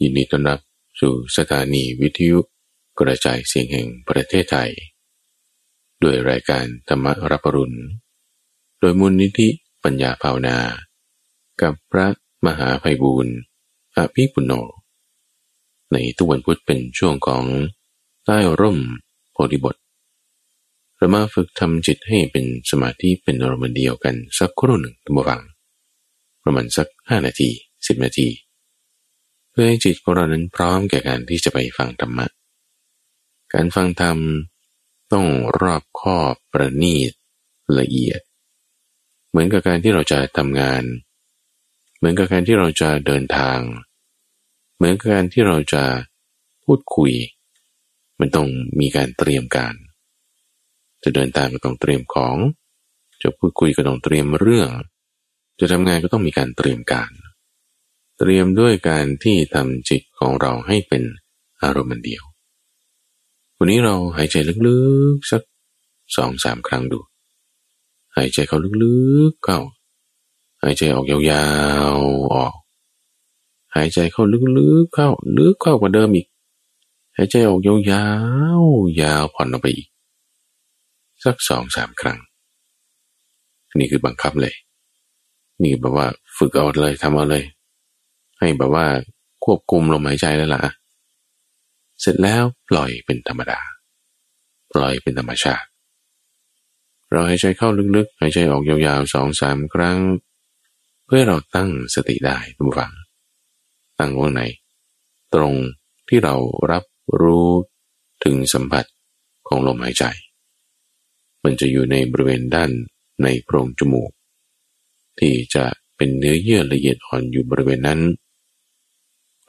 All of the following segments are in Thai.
ยินดีต้อนรับสู่สถานีวิทยุกระจายเสียงแห่งประเทศไทย ด้วยรายการธรรมรับปรุณ โดยมูลนิธิปัญญาภาวนา กับพระมหาภัยบูรณ์อภิปุโน ในทุกวันพุธเป็นช่วงของใต้ร่มโพธิบทเรามาฝึกทำจิตให้เป็นสมาธิเป็นอารมณ์เดียวกันสักครู่หนึ่งตั้งฟัง ประมาณสักห้านาทีสิบนาที พื่อให้จิตของเรานั้นพร้อมแก่การที่จะไปฟังธรรมะ การฟังธรรมต้องรอบคอบประณีตละเอียด เหมือนกับการที่เราจะทำงาน เหมือนกับการที่เราจะเดินทาง เหมือนกับการที่เราจะพูดคุย มันต้องมีการเตรียมการ จะเดินทางก็ต้องเตรียมของ จะพูดคุยก็ต้องเตรียมเรื่อง จะทำงานก็ต้องมีการเตรียมการ เตรียมด้วยการที่ทำจิตของเราให้เป็นอารมณ์เดียว วันนี้เราหายใจลึกๆสักสองสามครั้งดู หายใจเข้าลึกๆเข้า หายใจออกยาวๆออก หายใจเข้าลึกๆเข้า ลึกเข้ากว่าเดิมอีก หายใจออกยาวๆยาวผ่อนออกไปอีก สักสองสามครั้ง นี่คือบังคับเลย นี่แบบว่าฝึกเอาเลยทำเอาเลย ให้แบบว่าควบคุมลมหายใจแล้วล่ะ เสร็จแล้วปล่อยเป็นธรรมดา ปล่อยเป็นธรรมชาติ เราหายใจเข้าลึกๆ หายใจออกยาวๆสองสามครั้ง เพื่อเราตั้งสติได้ทุกฝัง ตั้งว่งไหน ตรงที่เรารับรู้ถึงสัมผัสของลมหายใจ มันจะอยู่ในบริเวณด้านในโพรงจมูก ที่จะเป็นเนื้อเยื่อละเอียดอ่อนอยู่บริเวณนั้น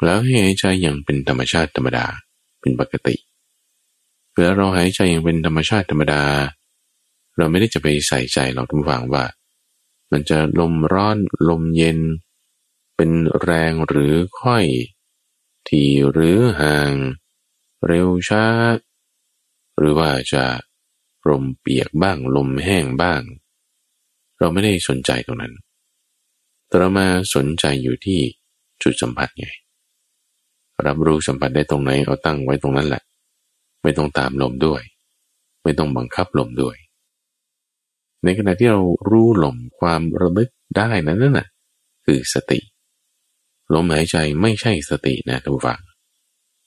แล้วให้หายใจอย่างเป็นธรรมชาติธรรมดาเป็นปกติเวลาเราหายใจอย่างเป็นธรรมชาติธรรมดา เราไม่ได้จะไปใส่ใจเราทุกฝังว่า มันจะลมร้อนลมเย็น เป็นแรงหรือค่อย ทีหรือห่าง เร็วช้า หรือว่าจะลมเปียกบ้างลมแห้งบ้าง เราไม่ได้สนใจตรงนั้นแต่เรามาสนใจอยู่ที่จุดสัมผัสไง รับรู้สัมผัสได้ตรงไหนเอาตั้งไว้ตรงนั้นแหละ ไม่ต้องตามลมด้วย ไม่ต้องบังคับลมด้วย ในขณะที่เรารู้ลมความระลึกได้นั้นน่ะคือสติ ลมหายใจไม่ใช่สตินะทุกฝัง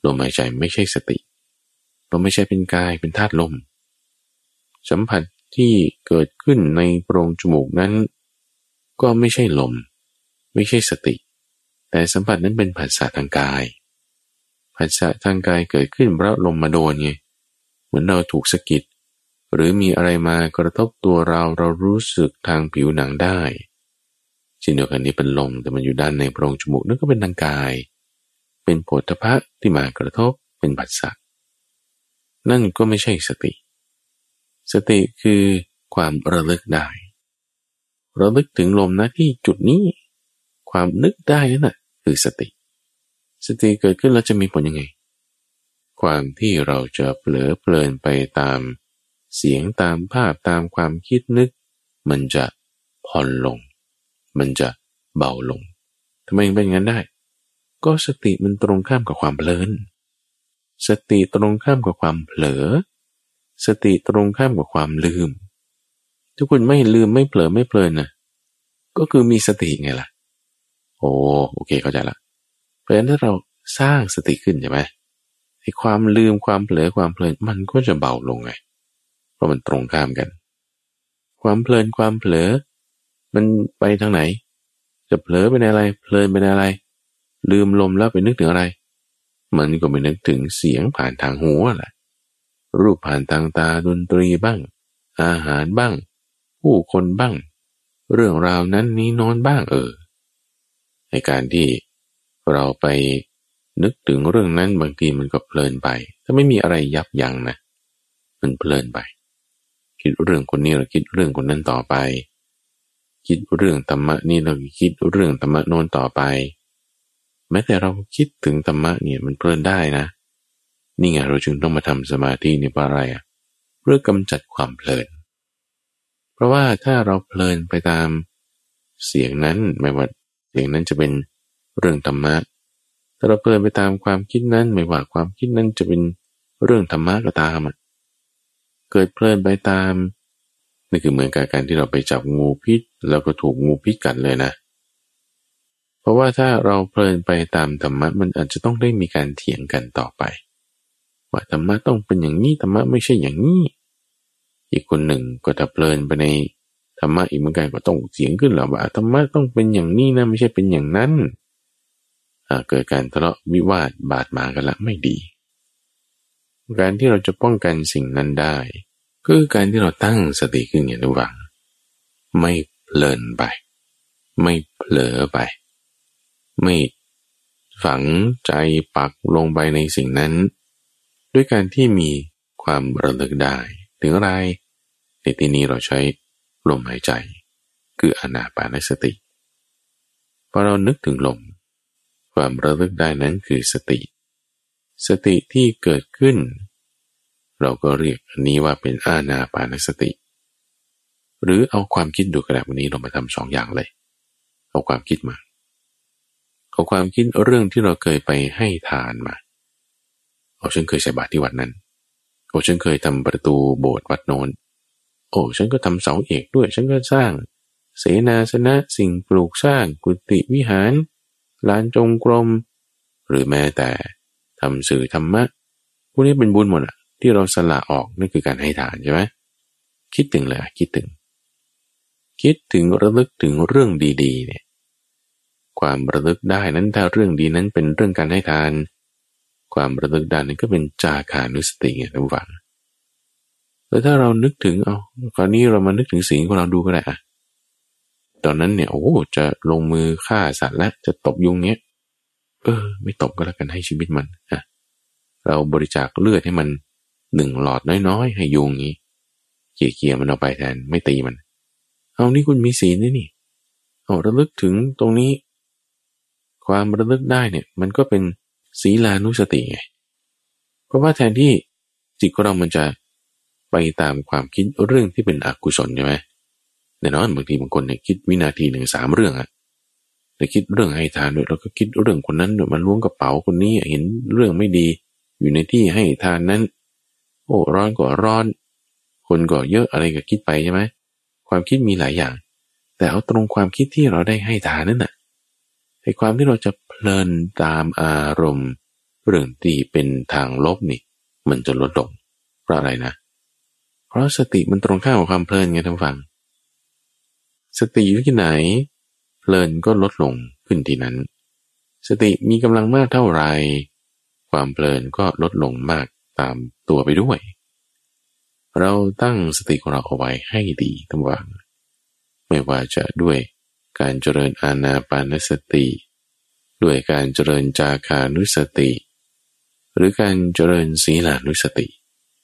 ลมหายใจไม่ใช่สติลมไม่ใช่เป็นกายเป็นธาตุลม สัมผัสที่เกิดขึ้นในโพรงจมูกนั้น ก็ไม่ใช่ลม ไม่ใช่สติ แต่สัมผัสนั้นเป็นผัสสะทางกาย ผัสสะทางกายเกิดขึ้นเพราะลมมาโดนไงเหมือนเราถูกสะกิดหรือมีอะไรมากระทบตัวเราเรารู้สึกทางผิวหนังได้ชินเดียวกันนี้เป็นลมแต่มันอยู่ด้านในโพรงจมูกนั่นก็เป็นทางกาย เป็นโผฏฐะที่มากระทบเป็นผัสสะนั่นก็ไม่ใช่สติ สติคือความระลึกได้ ระลึกถึงลมนะที่จุดนี้ ความนึกได้นั่นแหะคือสติ สติเกิดขึ้นแล้วจะมีผลยังไง ความที่เราจะเผลอเพลินไปตาม เสียงตามภาพตามความคิดนึก มันจะผ่อนลง มันจะเบาลงทำไมเป็นงั้นได้ ก็สติมันตรงข้ามกับความเพลิน สติตรงข้ามกับความเผลอ สติตรงข้ามกับความลืม ทุกคนไม่ลืมไม่เผลอไม่เพลินนะก็คือมีสติไงล่ะ โอ้โอเคเข้าใจละ ราะฉะนั้นถ้าเราสร้างสติขึ้นใช่ไหมไอ้ความลืมความเผลอความเพลินมันก็จะเบาลงไง เพราะมันตรงข้ามกัน ความเพลินความเผลอ มันไปทางไหน จะเผลอไปในอะไร เพลินไปในอะไร ลืมลมแล้วไปนึกถึงอะไร มันก็ไปนึกถึงเสียงผ่านทางหูแหละ รูปผ่านทางตาดนตรีบ้าง อาหารบ้าง ผู้คนบ้าง เรื่องราวนั้นนี้นอนบ้างเออ ในการที่ เราไปนึกถึงเรื่องนั้นบางทีมันก็เพลินไป ถ้าไม่มีอะไรยับยั้งนะ มันเพลินไป คิดเรื่องคนนี้เราคิดเรื่องคนนั้นต่อไป คิดเรื่องธรรมะนี่เราคิดเรื่องธรรมะโน้นต่อไป แม้แต่เราคิดถึงธรรมะเนี่ยมันเพลินได้นะ นี่ไงเราจึงต้องมาทำสมาธินี่เพราะอะไรอะเพื่อกำจัดความเพลิน เพราะว่าถ้าเราเพลินไปตามเสียงนั้นไม่ว่าเสียงนั้นจะเป็น เรื่องธรรมะถ้าเราเพลินไปตามความคิดนั้นไม่ว่าความคิดนั้นจะเป็นเรื่องธรรมะก็ตามเกิดเพลินไปตามนี่คือเหมือนกับการที่เราไปจับงูพิษ แล้วก็ถูกงูพิษกัดเลยนะ เพราะว่าถ้าเราเพลินไปตามธรรมะมันอาจจะต้องได้มีการเถียงกันต่อไป ว่าธรรมะต้องเป็นอย่างนี้ธรรมะไม่ใช่อย่างนี้ อีกคนหนึ่งก็ถ้าเพลินไปในธรรมะอีกเหมือนกันก็ต้องเสียงขึ้นหรอว่าธรรมะต้องเป็นอย่างนี้นะไม่ใช่เป็นอย่างนั้น เกิดการทะเลาะวิวาทบาดหมางกันละไม่ดี การที่เราจะป้องกันสิ่งนั้นได้ คือการที่เราตั้งสติขึ้นอย่างระวัง ไม่เพลินไป ไม่เผลอไป ไม่ฝังใจปักลงไปในสิ่งนั้น ด้วยการที่มีความระลึกได้ ถึงอะไร ในที่นี้เราใช้ลมหายใจ คืออนาปานสติพอเรานึกถึงลม ความระลึกได้นั้นคือสติ สติที่เกิดขึ้น เราก็เรียกอันนี้ว่าเป็นอาณาปานสติ หรือเอาความคิดดูกระดาษวันนี้เรามาทำสองอย่างเลย เอาความคิดมา เอาความคิดเรื่องที่เราเคยไปให้ทานมา เอาฉันเคยใส่บาตรที่วัดนั้น โอ้ฉันเคยทำประตูโบสถ์วัดโน้น โอ้ฉันก็ทำเสาเอกด้วย ฉันก็สร้างเสนาสนะสิ่งปลูกสร้างกุฏิวิหาร ลานจงกรม หรือแม้แต่ทำสื่อธรรมะพวกนี้เป็นบุญหมดอะที่เราสละออกนั่นคือการให้ทานใช่ไหมคิดถึงเลยคิดถึง คิดถึงระลึกถึงเรื่องดีๆเนี่ยความระลึกได้นั้นถ้าเรื่องดีนั้นเป็นเรื่องการให้ทาน ความระลึกได้นั้นก็เป็นจาคานุสติไงท่านฟังแล้วถ้าเรานึกถึงเอาคราวนี้เรามานึกถึงสิ่งของเราดูก็ได้อะ ตอนนั้นเนี่ยโอ้จะลงมือฆ่าสัตว์และจะตบยุงเนี้ยเออ ไม่ตบก็แล้วกันให้ชีวิตมันอะเราบริจาคเลือดให้มันหนึ่งหลอดน้อยๆ ให้ยุงงี้เกี่ยๆมันเอาไปแทนไม่ตีมัน เอานี่คุณมีศีลนี่นี่เอาระลึกถึงตรงนี้ ความระลึกได้เนี่ย มันก็เป็นศีลานุสติไงเพราะว่าแทนที่จิตของเรามันจะไปตามความคิดเรื่องที่เป็นอกุศลใช่ไหม แน่นอนบางทีบางคนเนี่ยคิดวินาทีหนึ่งสามเรื่องอะแต่คิดเรื่องให้ทานด้วยเราก็คิดเรื่องคนนั้นด้วยมันล้วงกระเป๋าคนนี้เห็นเรื่องไม่ดี อยู่ในที่ให้ทานนั้น โอ้ร้อนก็ร้อน คนก็เยอะอะไรก็คิดไปใช่ไหมความคิดมีหลายอย่าง แต่เอาตรงความคิดที่เราได้ให้ทานนั่นน่ะไอ้ความที่เราจะเพลินตามอารมณ์เรื่องตีเป็นทางลบนี่ มันจะลดลงเพราะอะไรนะ เพราะสติมันตรงข้ามกับความเพลินไงท่านฟัง สติอยู่ที่ไหน เพลินก็ลดลงขึ้นที่นั้น สติมีกำลังมากเท่าไรความเพลินก็ลดลงมากตามตัวไปด้วย เราตั้งสติของเราเอาไว้ให้ดีทั้งวันไม่ว่าจะด้วยการเจริญอาณาปานสติ ด้วยการเจริญจาคานุสติ หรือการเจริญศีลานุสติ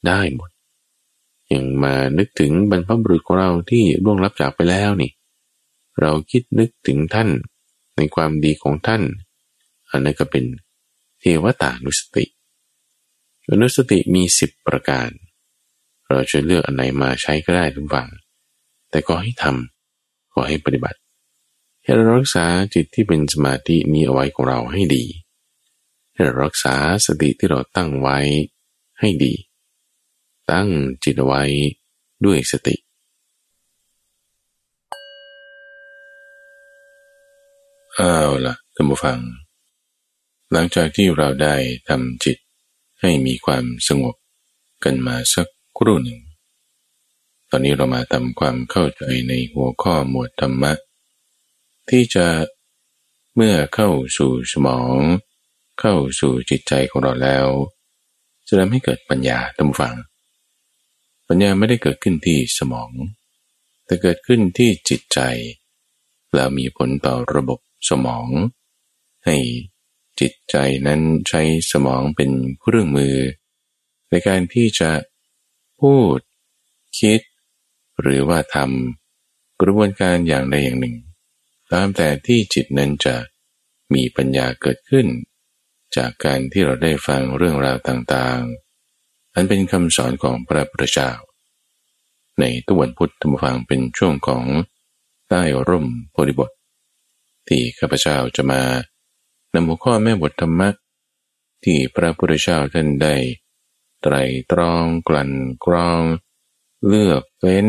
ได้หมดอย่างมานึกถึงบรรพบุรุษของเราที่ล่วงลับจากไปแล้วนี่ เราคิดนึกถึงท่านในความดีของท่าน อันนั้นก็เป็นเทวตานุสติอนุสติมีสิบประการ เราจะเลือกอันไหนมาใช้ก็ได้ทุกฝังแต่ก็ให้ทำก็ให้ปฏิบัติ ให้เรารักษาจิตที่เป็นสมาธินี้เอาไว้ของเราให้ดีให้เรารักษาสติที่เราตั้งไว้ให้ดี ตั้งจิตไว้ด้วยสติ อาล่ะท่านผู้ฟัง หลังจากที่เราได้ทำจิตให้มีความสงบกันมาสักครู่หนึ่ง ตอนนี้เรามาทำความเข้าใจในหัวข้อหมวดธรรมะ ที่จะเมื่อเข้าสู่สมอง เข้าสู่จิตใจของเราแล้ว จะทำให้เกิดปัญญาตามฟัง ปัญญาไม่ได้เกิดขึ้นที่สมอง แต่เกิดขึ้นที่จิตใจ แล้วมีผลต่อระบบ สมอง ให้จิตใจนั้นใช้สมองเป็นเครื่องมือ ในการที่จะพูด คิด หรือว่าทำกระบวนการอย่างใดอย่างหนึ่ง ตามแต่ที่จิตนั้นจะมีปัญญาเกิดขึ้น จากการที่เราได้ฟังเรื่องราวต่างๆ อันเป็นคำสอนของพระพุทธเจ้าในตุวันพุทธธรรมฟังเป็นช่วงของใต้ร่มโพธิบท ที่ข้าพเจ้าจะมานำหัวข้อแม่บทธรรมะ ที่พระพุทธเจ้าท่านได้ไตรตรองกลั่นกรอง เลือกเฟ้น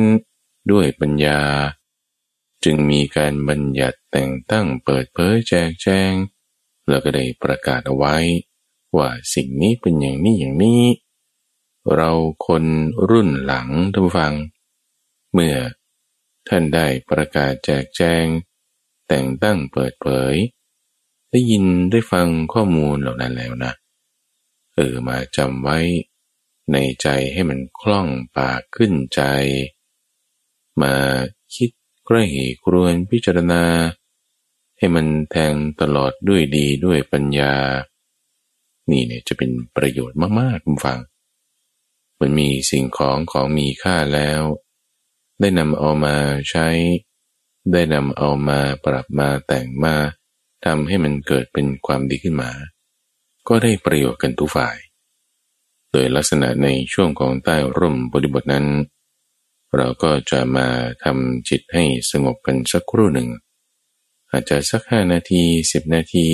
ด้วยปัญญา จึงมีการบัญญัติแต่งตั้งเปิดเผยแจกแจง แล้วก็ได้ประกาศเอาไว้ ว่าสิ่งนี้เป็นอย่างนี้อย่างนี้ เราคนรุ่นหลังท่านฟัง เมื่อท่านได้ประกาศแจกแจง แต่งตั้งเปิดเผย ได้ยินได้ฟังข้อมูลเหล่านั้นแล้วนะ เออมาจำไว้ในใจให้มันคล่องปากขึ้นใจ มาคิดใกล้ครวนพิจารณา ให้มันแทงตลอดด้วยดีด้วยปัญญา นี่เนี่ยจะเป็นประโยชน์มากๆคุณฟัง มันมีสิ่งของของมีค่าแล้ว ได้นำเอามาใช้ ได้นำเอามาปรับมาแต่งมาทำให้มันเกิดเป็นความดีขึ้นมา ก็ได้ประโยชน์กันทุกฝ่าย โดยลักษณะในช่วงของใต้ร่มบริบทนั้น เราก็จะมาทำจิตให้สงบกันสักครู่หนึ่ง อาจจะสักห้านาทีสิบนาที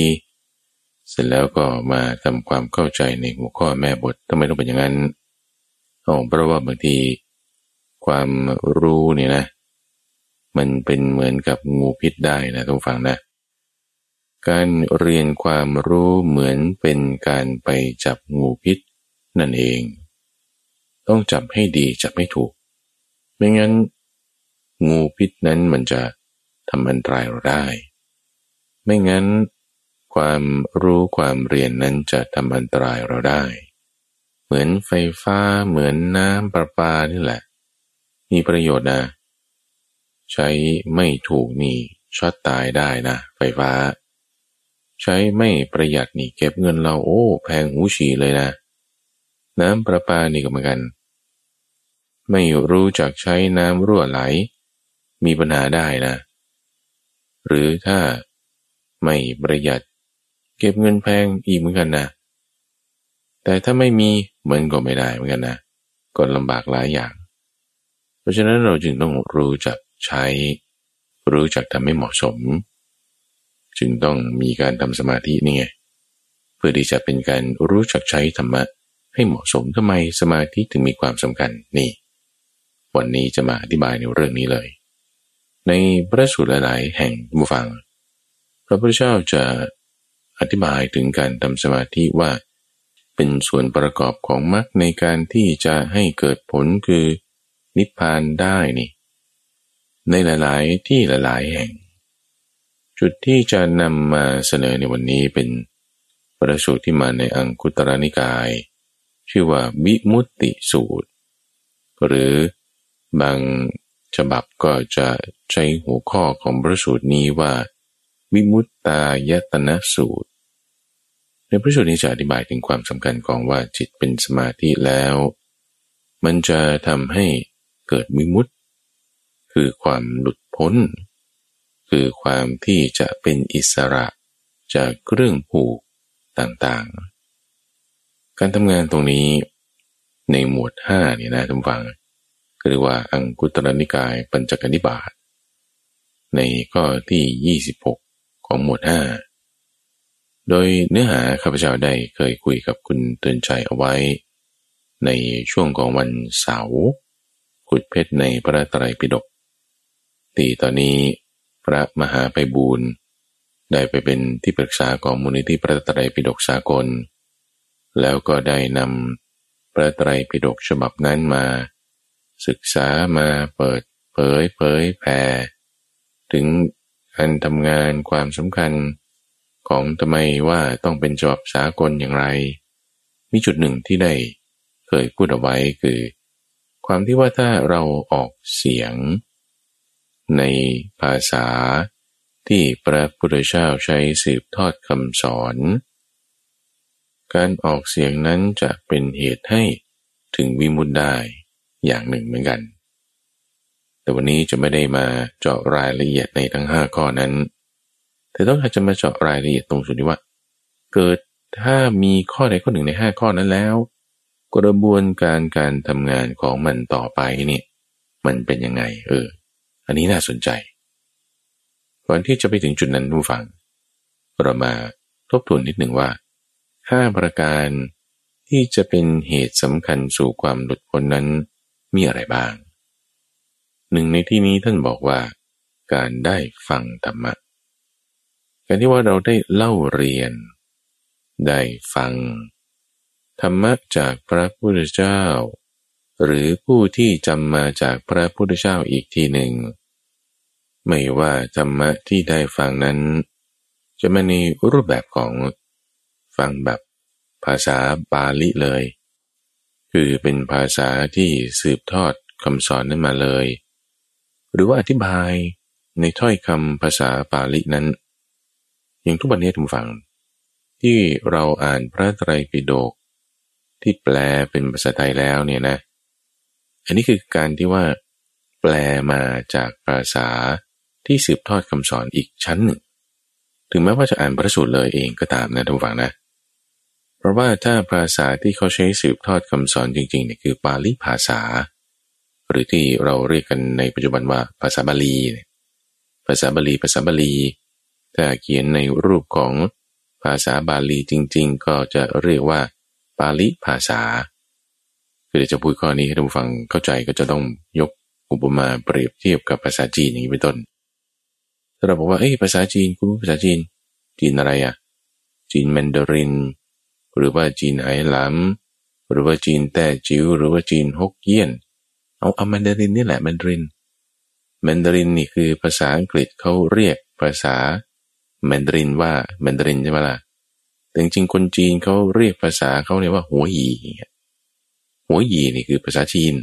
เสร็จแล้วก็มาทำความเข้าใจในหัวข้อแม่บททำไมต้องเป็นอย่างนั้นเอาเพราะว่าบางทีความรู้เนี่ยนะ มันเป็นเหมือนกับงูพิษได้นะทุกฝังนะ การเรียนความรู้เหมือนเป็นการไปจับงูพิษนั่นเอง ต้องจับให้ดีจับให้ถูก ไม่งั้น งูพิษนั้นมันจะทำอันตรายเราได้ ไม่งั้น ความรู้ความเรียนนั้นจะทำอันตรายเราได้ เหมือนไฟฟ้าเหมือนน้ำประปานี่แหละ มีประโยชน์นะ ใช้ไม่ถูกนี่ช็อตตายได้นะ ไฟฟ้า ใช้ไม่ประหยัดนี่เก็บเงินเราโอ้ แพงหูฉี่เลยนะ น้ำประปานี่ก็เหมือนกัน ไม่รู้จักใช้น้ำรั่วไหล มีปัญหาได้นะ หรือถ้าไม่ประหยัด เก็บเงินแพงอีกเหมือนกันนะ แต่ถ้าไม่มีมันก็ไม่ได้เหมือนกันนะก็ลำบากหลายอย่าง เพราะฉะนั้นเราจึงต้องรู้จัก ใช้ รู้จักทำให้เหมาะสม จึงต้องมีการทำสมาธินี่ไงเพื่อที่จะเป็นการรู้จักใช้ธรรมะให้เหมาะสมทำไมสมาธิถึงมีความสำคัญนี่ วันนี้จะมาอธิบายในเรื่องนี้เลย ในพระสูตรหลายแห่งมูฟัง พระพุทธเจ้าจะอธิบายถึงการทำสมาธิว่า เป็นส่วนประกอบของมรรคในการที่จะให้เกิดผลคือนิพพานได้นี่ ในหลาย ๆ ที่หลาย ๆ แห่ง จุดที่จะนำมาเสนอในวันนี้เป็นประสูตรที่มาในอังคุตรนิกาย ชื่อว่าวิมุตติสูตร หรือบางฉบับก็จะใช้หัวข้อของพระสูตรนี้ว่า วิมุตตายตนะสูตร ในพระสูตรนี้จะอธิบายถึงความสำคัญของว่าจิตเป็นสมาธิแล้ว มันจะทำให้เกิดวิมุตต คือความหลุดพ้น คือความที่จะเป็นอิสระจากเรื่องผูกต่างๆ การทำงานตรงนี้ในหมวดห้าเนี่ยนะทุกฝังก็เรียกว่าอังคุตรนิกายปัญจกนิบาตในข้อที่ 26 ของหมวดห้าโดยเนื้อหาข้าพเจ้าได้เคยคุยกับคุณเตือนใจเอาไว้ ในช่วงของวันเสาร์ขุดเพชรในพระตรัยปิฎก ตีตอนนี้พระมหาไปบูรณ์ได้ไปเป็นที่ปรึกษาของมูลนิธิพระตรัยปิฎกสากล แล้วก็ได้นำพระตรปิฎกฉบับนั้นมา ศึกษามาเปิดเผยเผยแผ่ถึงการทำงานความสำคัญของทำไมว่าต้องเป็นฉบับสากลอย่างไร มีจุดหนึ่งที่ได้เคยพูดเอาไว้คือ ความที่ว่าถ้าเราออกเสียง ในภาษาที่พระพุทธเจ้าใช้สืบทอดคำสอน การออกเสียงนั้นจะเป็นเหตุให้ถึงวิมุตได้อย่างหนึ่งเหมือนกัน แต่วันนี้จะไม่ได้มาเจาะรายละเอียดในทั้งห้าข้อนั้น แต่ต้องการจะมาเจาะรายละเอียดตรงส่วนที่ว่า เกิดถ้ามีข้อใดข้อหนึ่งในห้าข้อนั้นแล้ว กระบวนการการทำงานของมันต่อไปเนี่ยมันเป็นยังไงเออ อันนี้น่าสนใจ ก่อนที่จะไปถึงจุดนั้นผู้ฟัง เรามาทบทวนนิดหนึ่งว่าห้าประการที่จะเป็นเหตุสำคัญสู่ความหลุดพ้นนั้นมีอะไรบ้าง หนึ่งในที่นี้ท่านบอกว่า การได้ฟังธรรมะ การที่ว่าเราได้เล่าเรียน ได้ฟัง ธรรมะจากพระพุทธเจ้า หรือผู้ที่จำมาจากพระพุทธเจ้าอีกทีหนึ่ง ไม่ว่าธรรมะที่ได้ฟังนั้น จะมาในรูปแบบของฟังแบบภาษาบาลีเลย คือเป็นภาษาที่สืบทอดคำสอนนั้นมาเลย หรือว่าอธิบายในถ้อยคำภาษาบาลีนั้น อย่างทุกวันนี้ทุกฝัง ที่เราอ่านพระไตรปิฎกที่แปลเป็นภาษาไทยแล้วเนี่ยนะ อันนี้คือการที่ว่า แปลมาจากภาษา ที่สืบทอดคำสอนอีกชั้นหนึ่ง ถึงแม้ว่าจะอ่านพระสูตรเลยเองก็ตามนะทุกฝังนะ เพราะว่าถ้าภาษาที่เขาใช้สืบทอดคำสอนจริงๆเนี่ยคือปาลีภาษา หรือที่เราเรียกกันในปัจจุบันว่าภาษาบาลี ภาษาบาลีภาษาบาลีถ้าเขียนในรูปของภาษาบาลีจริง ๆ ก็จะเรียกว่าปาลีภาษาคือจะพูดข้อนี้ให้ท่านฟังเข้าใจก็จะต้องยกอุปมาเปรียบเทียบกับภาษาจีนอย่างนี้เป็นต้น ถ้าเราบอกว่าเอ้ยภาษาจีนคุณภาษาจีน จีนอะไรอะจีนแมนดาริน หรือว่าจีนไหหลำหรือว่าจีนแต้จิ๋วหรือว่าจีนฮกเกี้ยน เอาเอาแมนดารินนี่แหละแมนดารินแมนดารินนี่คือภาษาอังกฤษเขาเรียกภาษาแมนดารินว่าแมนดารินใช่ไหมล่ะแต่จริงคนจีนเขาเรียกภาษาเขาเรียกว่า华语 华语 นี่คือภาษาจีน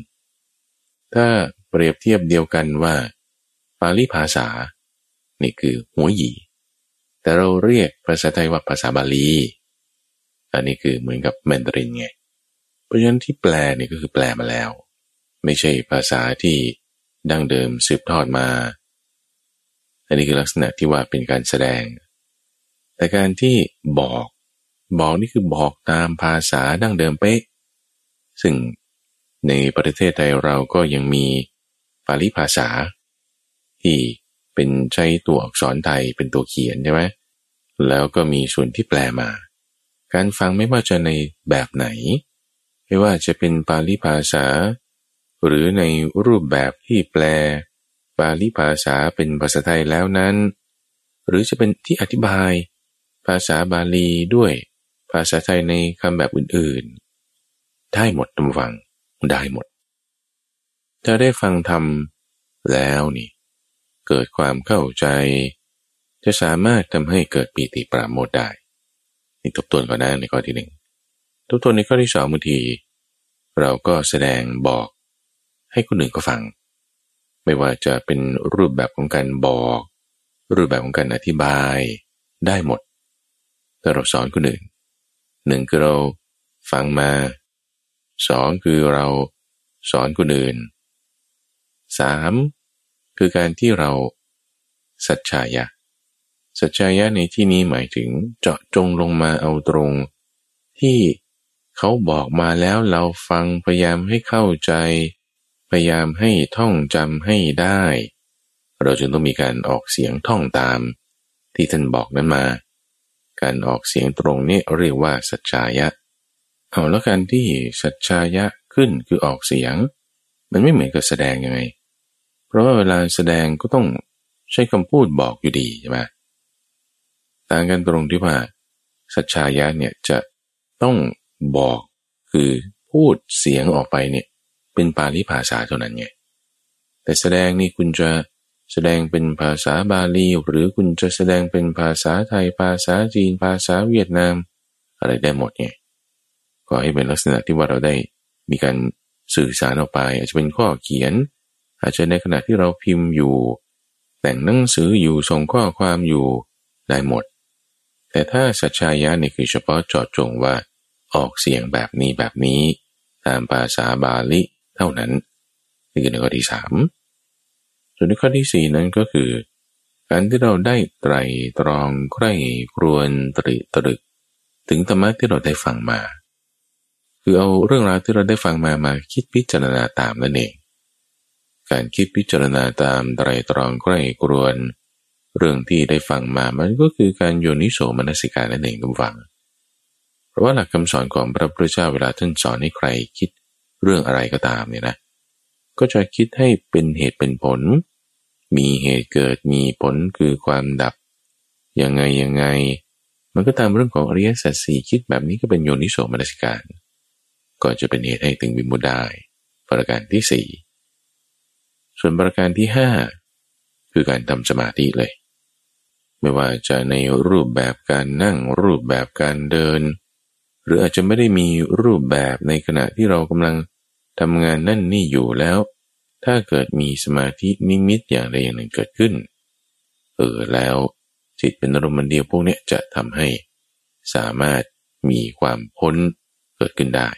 ถ้าเปรียบเทียบเดียวกันว่า ปาลีภาษา นี่คือหัวหยีแต่เราเรียกภาษาไทยว่าภาษาบาลีอันนี้คือเหมือนกับแมนดารินไง เพราะฉะนั้นที่แปลนี่ก็คือแปลมาแล้ว ไม่ใช่ภาษาที่ดั้งเดิมสืบทอดมา อันนี้คือลักษณะที่ว่าเป็นการแสดง แต่การที่บอกบอกนี่คือบอกตามภาษาดั้งเดิมเป๊ะ ซึ่งในประเทศไทยเราก็ยังมีปาลีภาษา ที่ เป็นใช้ตัวอักษรไทยเป็นตัวเขียนใช่ไหมแล้วก็มีส่วนที่แปลมา การฟังไม่ว่าจะในแบบไหน ไม่ว่าจะเป็นปาลีภาษา หรือในรูปแบบที่แปล ปาลีภาษาเป็นภาษาไทยแล้วนั้น หรือจะเป็นที่อธิบาย ภาษาบาลีด้วย ภาษาไทยในคำแบบอื่นๆ ได้หมดทุกฟังได้หมด ถ้าได้ฟังทำแล้วนี่ เกิดความเข้าใจ จะสามารถทำให้เกิดปีติปราโมทได้นี่ทบทวนก่อนนะในข้อที่หนึ่งทบทวนในข้อที่สองบางทีเราก็แสดงบอก ให้คนอื่นก็ฟัง ไม่ว่าจะเป็นรูปแบบของการบอก รูปแบบของการอธิบายได้หมดแต่เราสอนคนอื่นหนึ่งคือเราฟังมาสองคือเราสอนคนอื่นสาม คือการที่เราสัจฉายะ สัจจายะในที่นี้หมายถึงเจาะจงลงมาเอาตรง ที่เขาบอกมาแล้วเราฟังพยายามให้เข้าใจ พยายามให้ท่องจำให้ได้ เราจึงต้องมีการออกเสียงท่องตาม ที่ท่านบอกนั้นมา การออกเสียงตรงนี้เรียกว่าสัจจายะเอาแล้วการที่สัจจายะขึ้นคือออกเสียง มันไม่เหมือนกับแสดงยังไง เพราะว่าเวลาแสดงก็ต้องใช้คำพูดบอกอยู่ดีใช่ไหมต่างกันตรงที่ว่า สัจชายะเนี่ยจะต้องบอกคือพูดเสียงออกไปเนี่ยเป็นปาลีภาษาเท่านั้นไง แต่แสดงนี่คุณจะแสดงเป็นภาษาบาลี หรือคุณจะแสดงเป็นภาษาไทย ภาษาจีน ภาษาเวียดนาม อะไรได้หมดไงก็ให้เป็นลักษณะที่ว่าเราได้มีการสื่อสารออกไป อาจจะเป็นข้อเขียน อาจจะในขณะที่เราพิมพ์อยู่ แต่งหนังสืออยู่ส่งข้อความอยู่ได้หมด แต่ถ้าสัจชายะนี่คือเฉพาะจอดจงว่าออกเสียงแบบนี้แบบนี้ตามภาษาบาลีเท่านั้นนี่คือในข้อที่สามส่วนในข้อที่สี่นั้นก็คือ การที่เราได้ไตรตรองใคร่ครวนตริตรึก ถึงธรรมะที่เราได้ฟังมา คือเอาเรื่องราวที่เราได้ฟังมามาคิดพิจารณาตามนั่นเอง การคิดพิจารณาตามไตรตรองใคร่ครวน เรื่องที่ได้ฟังมามันก็คือการโยนิโสมนสิการนั่นเองทุกฝัง เพราะว่าหลักคำสอนของพระพุทธเจ้าเวลาท่านสอนให้ใครคิดเรื่องอะไรก็ตามเนี่ยนะ ก็จะคิดให้เป็นเหตุเป็นผล มีเหตุเกิดมีผลคือความดับ ยังไงยังไง มันก็ตามเรื่องของอริยสัจสี่คิดแบบนี้ก็เป็นโยนิโสมนสิการ ก็จะเป็นเหตุให้ถึงวิมุตได้ ประการที่สี่ ส่วนประการที่ห้าคือการทำสมาธิเลย ไม่ว่าจะในรูปแบบการนั่งรูปแบบการเดิน หรืออาจจะไม่ได้มีรูปแบบในขณะที่เรากำลังทำงานนั่นนี่อยู่แล้ว ถ้าเกิดมีสมาธินิมิตอย่างใดอย่างหนึ่งเกิดขึ้น เออแล้วจิตเป็นอารมณ์เดียวพวกนี้จะทำให้สามารถมีความพ้นเกิดขึ้นได้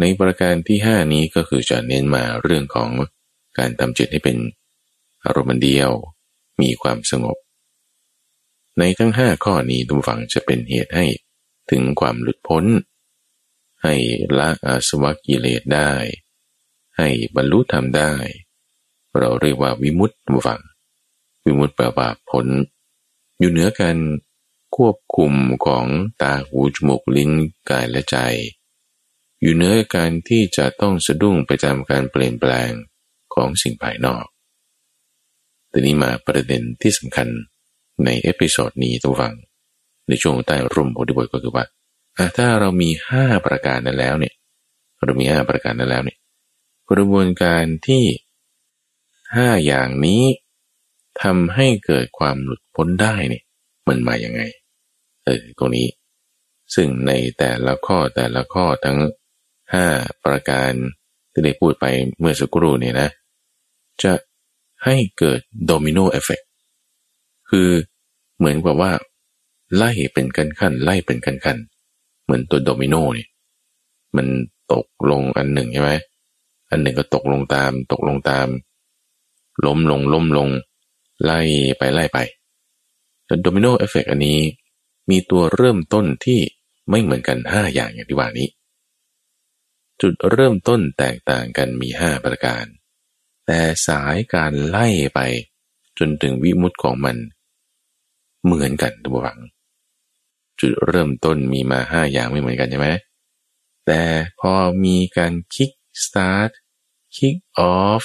ในประการที่ห้านี้ก็คือจะเน้นมาเรื่องของ การทำจิตให้เป็นอารมณ์เดียว มีความสงบ ในทั้งห้าข้อนี้ทุกฝังจะเป็นเหตุให้ถึงความหลุดพ้น ให้ละอาสวะกิเลสได้ ให้บรรลุธรรมได้ เราเรียกว่าวิมุตติฝัง วิมุตติแปลว่าพ้นอยู่เหนือการควบคุมของตาหูจมูกลิ้นกายและใจ อยู่เหนือการที่จะต้องสะดุ้งไปตามการเปลี่ยนแปลง ของสิ่งภายนอกทีนี้มาประเด็นที่สำคัญใน episode นี้ท่านผู้ฟัง ในช่วงใต้ร่มโพธิบทก็คือว่าถ้าเรามีห้าประการนั้นแล้วเนี่ยเรามีห้าประการนั้นแล้วเนี่ยกระบวนการที่ห้าอย่างนี้ทำให้เกิดความหลุดพ้นได้เนี่ยมันมาอย่างไงเออตรงนี้ ซึ่งในแต่ละข้อแต่ละข้อทั้งห้าประการที่ได้พูดไปเมื่อสักครู่เนี่ยนะ จะให้เกิด domino effect คือเหมือนกับว่า ไล่เป็นกันขั้นไล่เป็นกันขั้นเหมือนตัวโดมิโนนี่มันตกลงอันหนึ่งใช่ไหมอันหนึ่งก็ตกลงตาม ตกลงตาม ล้มลงล้มลง ไล่ไปไล่ไปแต่ domino effect อันนี้ มีตัวเริ่มต้นที่ไม่เหมือนกันห้าอย่างอย่างที่ว่านี้ จุดเริ่มต้นแตกต่างกันมีห้าประการ แต่สายการไล่ไป จนถึงวิมุตติของมัน เหมือนกันท่านผู้ฟัง จุดเริ่มต้นมีมาห้าอย่างไม่เหมือนกันใช่ไหมแต่พอมีการ kick start kick off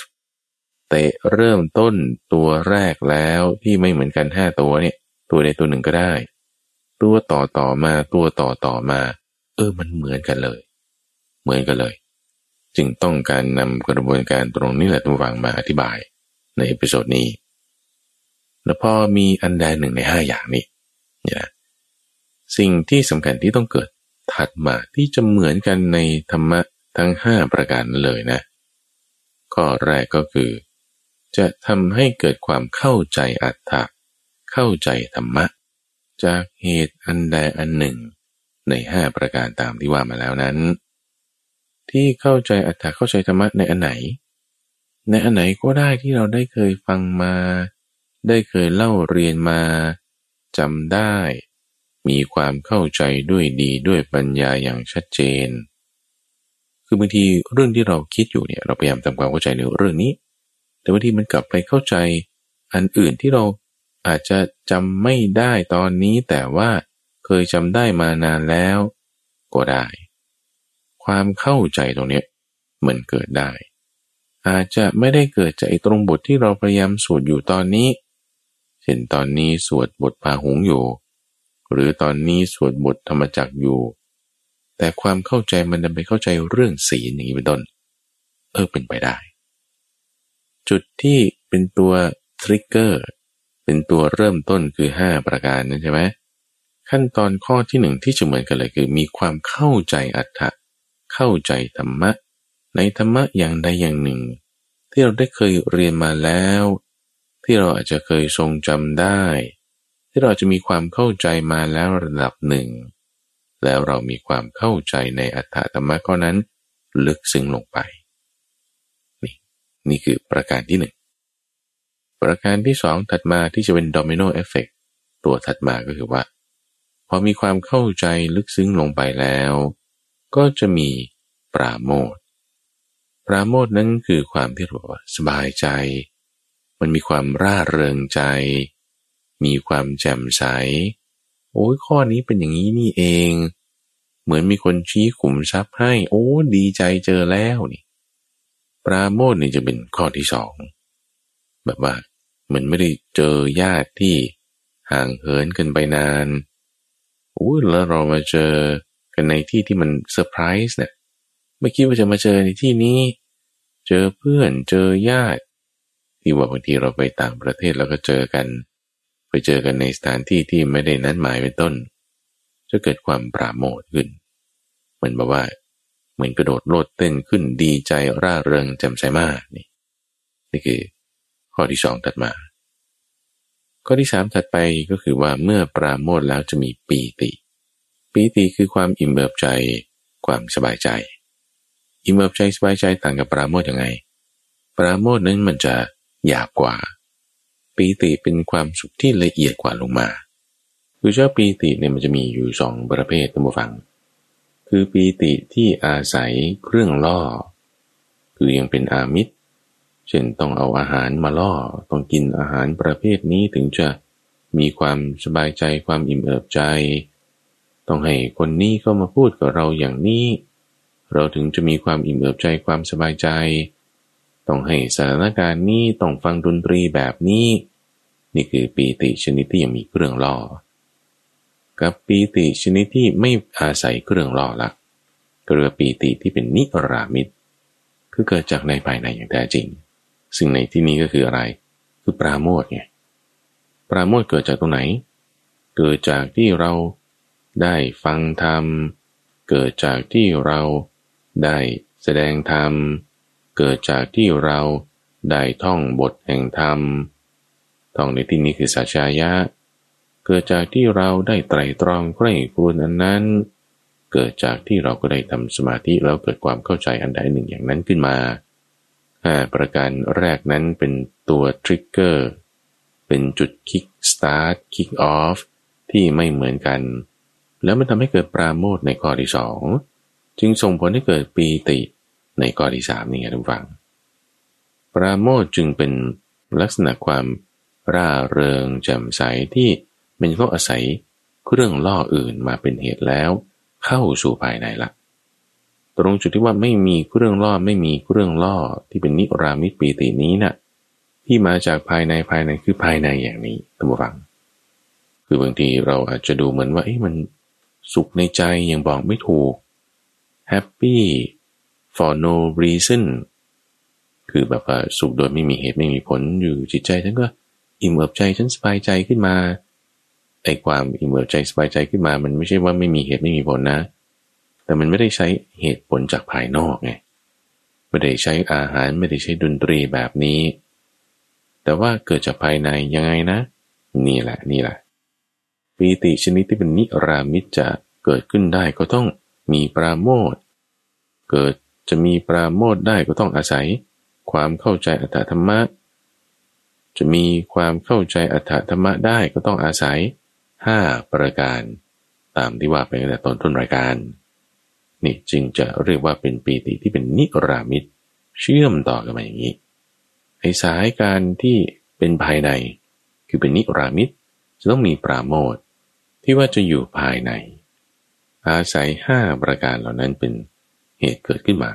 เตะเริ่มต้นตัวแรกแล้วที่ไม่เหมือนกันห้าตัวเนี่ย ตัวใดตัวหนึ่งก็ได้ ตัวต่อต่อมาตัวต่อต่อมา เออมันเหมือนกันเลย เหมือนกันเลย จึงต้องการนำกระบวนการตรงนี้แหละท่านผู้ฟังมาอธิบายใน episode นี้ แล้วพอมีอันใดหนึ่งในห้าอย่างนี้เนี่ยสิ่งที่สำคัญที่ต้องเกิดถัดมาที่จะเหมือนกันในธรรมะทั้งห้าประการเลยนะ ข้อแรกก็คือ จะทำให้เกิดความเข้าใจอัตถะเข้าใจธรรมะ จากเหตุอันใดอันหนึ่งในห้าประการตามที่ว่ามาแล้วนั้น ที่เข้าใจอัตถาเข้าใจธรรมะในอันไหน ในอันไหนก็ได้ที่เราได้เคยฟังมา ได้เคยเล่าเรียนมาจำได้ มีความเข้าใจด้วยดีด้วยปัญญาอย่างชัดเจน คือบางทีเรื่องที่เราคิดอยู่เนี่ยเราพยายามทำความเข้าใจในเรื่องนี้ แต่บางทีมันกลับไปเข้าใจอันอื่นที่เราอาจจะจำไม่ได้ตอนนี้แต่ว่าเคยจำได้มานานแล้วก็ได้ ความเข้าใจตรงนี้มันเกิดได้ อาจจะไม่ได้เกิดจากตรงบทที่เราพยายามสวดอยู่ตอนนี้ เช่นตอนนี้สวดบทพาหุงอยู่ หรือตอนนี้สวดบทธรรมจักอยู่ แต่ความเข้าใจมันจะไปเข้าใจเรื่องศีลอย่างนี้เป็นต้น เออเป็นไปได้ จุดที่เป็นตัวทริกเกอร์เป็นตัวเริ่มต้นคือ 5 ประการนั้นใช่ไหมขั้นตอนข้อที่หนึ่งที่จะเหมือนกันเลยคือ มีความเข้าใจอัตถะ เข้าใจธรรมะ ในธรรมะอย่างใดอย่างหนึ่ง ที่เราได้เคยเรียนมาแล้ว ที่เราอาจจะเคยทรงจำได้ ที่เราจะมีความเข้าใจมาแล้วระดับหนึ่ง แล้วเรามีความเข้าใจในอัตถธรรมะข้อนั้น ลึกซึ้งลงไป นี่นี่คือประการที่หนึ่งประการที่สองถัดมาที่จะเป็น domino effect ตัวถัดมาก็คือว่า พอมีความเข้าใจลึกซึ้งลงไปแล้ว ก็จะมีปราโมทปราโมทนั้นคือความที่เราสบายใจ มันมีความร่าเริงใจ มีความแจ่มใส โอ้ยข้อนี้เป็นอย่างนี้นี่เอง เหมือนมีคนชี้ขุมทรัพย์ให้ โอ้ดีใจเจอแล้วนี่ ปราโมทนี่จะเป็นข้อที่สองแบบว่าเหมือนไม่ได้เจอญาติที่ห่างเหินกันไปนานโอ้แล้วเรามาเจอ กันในที่ที่มันเซอร์ไพรส์เนี่ยไม่คิดว่าจะมาเจอในที่นี้ เจอเพื่อนเจอญาติ ที่ว่าบางทีเราไปต่างประเทศแล้วก็เจอกัน ไปเจอกันในสถานที่ที่ไม่ได้นัดหมายเป็นต้น จะเกิดความปราโมทขึ้น เหมือนแบบว่า เหมือนกระโดดโลดเต้นขึ้นดีใจร่าเริงแจ่มใสมากนี่นี่คือ ข้อที่สองถัดมา ข้อที่สามถัดไปก็คือว่าเมื่อปราโมทแล้วจะมีปีติ ปีติคือความอิ่มเอิบใจ ความสบายใจ อิ่มเอิบใจสบายใจต่างกับปราโมทยังไง ปราโมทนั้นมันจะหยาบกว่า ปีติเป็นความสุขที่ละเอียดกว่าลงมาคือเจ้าปีติเนี่ยมันจะมีอยู่สองประเภทตั้งฟัง คือปีติที่อาศัยเครื่องล่อ คือยังเป็นอามิตรเช่นต้องเอาอาหารมาล่อ ต้องกินอาหารประเภทนี้ถึงจะมีความสบายใจความอิ่มเอิบใจ ต้องให้คนนี้เข้ามาพูดกับเราอย่างนี้ เราถึงจะมีความอิ่มเอิบใจความสบายใจ ต้องให้สถานการณ์นี้ต้องฟังดนตรีแบบนี้ นี่คือปีติชนิดที่ยังมีเครื่องล่อ กับปีติชนิดที่ไม่อาศัยเครื่องล่อละก็เรียกปีติที่เป็นนิรามิตคือเกิดจากในภายในอย่างแท้จริง ซึ่งในที่นี้ก็คืออะไร คือปราโมทไงปราโมทเกิดจากตรงไหน เกิดจากที่เรา ได้ฟังธรรม เกิดจากที่เราได้แสดงธรรม เกิดจากที่เราได้ท่องบทแห่งธรรม ท่องในที่นี้คือสัชฌายะ เกิดจากที่เราได้ไตรตรองใคร่ครวญอันนั้น เกิดจากที่เราก็ได้ทำสมาธิแล้วเกิดความเข้าใจอันใดหนึ่งอย่างนั้นขึ้นมาห้าประการแรกนั้นเป็นตัว trigger เป็นจุด kickstart kickoff ที่ไม่เหมือนกัน แล้วมันทำให้เกิดปราโมทย์ในข้อที่สองจึงส่งผลให้เกิดปีติในข้อที่สามนี่ไงผู้ฟัง ปราโมทจึงเป็นลักษณะความร่าเริงแจ่มใสที่มันก็อาศัยเครื่องล่ออื่นมาเป็นเหตุแล้ว เข้าสู่ภายในละตรงจุดที่ว่าไม่มีเครื่องล่อไม่มีเครื่องล่อที่เป็นนิรามิตปีตินี้นะ่ะที่มาจากภายในภายในคือภายในอย่างนี้ตั้งฟัง คือบางทีเราอาจจะดูเหมือนว่าเอ้มัน สุขในใจยังบอกไม่ถูก happy for no reason คือแบบว่าสุขโดยไม่มีเหตุไม่มีผลอยู่จิตใจฉันก็อิ่มเอิบใจฉันสบายใจขึ้นมาไอ้ความอิ่มเอิบใจสบายใจขึ้นมา มันไม่ใช่ว่าไม่มีเหตุไม่มีผลนะ แต่มันไม่ได้ใช้เหตุผลจากภายนอกไงไม่ได้ใช้อาหารไม่ได้ใช้ดนตรีแบบนี้ แต่ว่าเกิดจากภายในยังไงนะ นี่แหละนี่แหละ ปีติชนิดที่เป็นนิรามิตจะเกิดขึ้นได้ก็ต้องมีปราโมทเกิดจะมีปราโมทได้ก็ต้องอาศัย ความเข้าใจอัตถธรรมะ จะมีความเข้าใจอัตถธรรมะได้ก็ต้องอาศัยห้าประการตามที่ว่าไปในตอนต้นรายการ นี่จึงจะเรียกว่าเป็นปีติที่เป็นนิรามิตเชื่อมต่อกันมาอย่างนี้ไอ้สายการที่เป็นภายใน คือเป็นนิรามิตจะต้องมีปราโมท ที่ว่าจะอยู่ภายใน อาศัยห้าประการเหล่านั้นเป็นเหตุเกิดขึ้นมา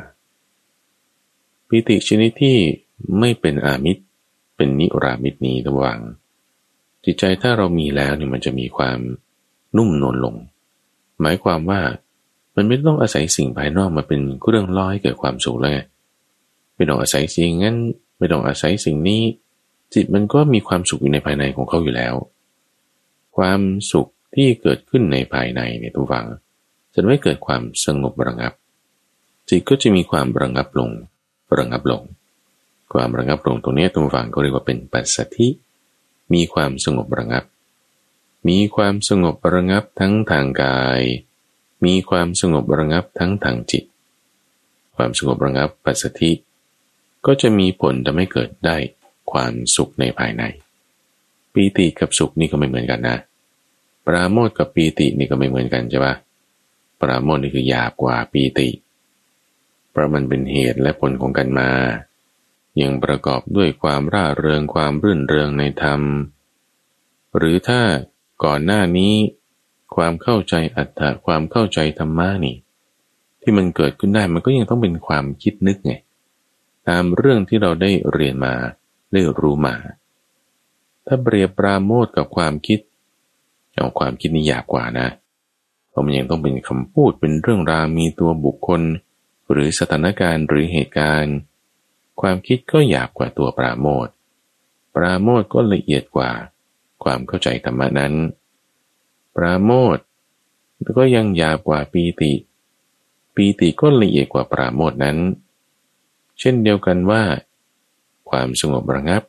ปีติชนิดที่ไม่เป็นอามิตรเป็นนิรามิตรนี้ระวัง จิตใจถ้าเรามีแล้วเนี่ยมันจะมีความนุ่มนวลลง หมายความว่ามันไม่ต้องอาศัยสิ่งภายนอกมาเป็นเรื่องล่อให้เกิดความสุขแล้วไงไม่ต้องอาศัยสิ่งนั้นไม่ต้องอาศัยสิ่งนี้ จิตมันก็มีความสุขอยู่ในภายในของเขาอยู่แล้ว ความสุข ที่เกิดขึ้นในภายในเนี่ยทุกฝังจะไม่เกิดความสงบระงับ จิตก็จะมีความระงับลงระงับลง ความระงับลงตรงนี้ทุกฝังก็เรียกว่าเป็นปัสสธิ มีความสงบระงับ มีความสงบระงับทั้งทางกาย มีความสงบระงับทั้งทางจิต ความสงบระงับปัสสธิ ก็จะมีผลทำให้เกิดได้ความสุขในภายในปีติกับสุขนี่ก็ไม่เหมือนกันนะ ปราโมทกับปีตินี่ก็ไม่เหมือนกันใช่ปะปราโมทนี่คือหยาบกว่าปีติ เพราะมันเป็นเหตุและผลของกันมา ยังประกอบด้วยความร่าเริงความรื่นเริงในธรรม หรือถ้าก่อนหน้านี้ ความเข้าใจอัตถะความเข้าใจธรรมะนี่ ที่มันเกิดขึ้นได้มันก็ยังต้องเป็นความคิดนึกไงตามเรื่องที่เราได้เรียนมาได้รู้มา ถ้าเปรียบปราโมทกับความคิด เอาความคิดนี่ยากกว่านะ เพราะมันยังต้องเป็นคำพูดเป็นเรื่องราวมีตัวบุคคล หรือสถานการณ์หรือเหตุการณ์ ความคิดก็หยาบกว่าตัวปราโมทปราโมทก็ละเอียดกว่า ความเข้าใจธรรมนั้น ปราโมทก็ยังหยาบกว่าปีติ ปีติก็ละเอียดกว่าปราโมทนั้น เช่นเดียวกันว่า ความสงบระงับ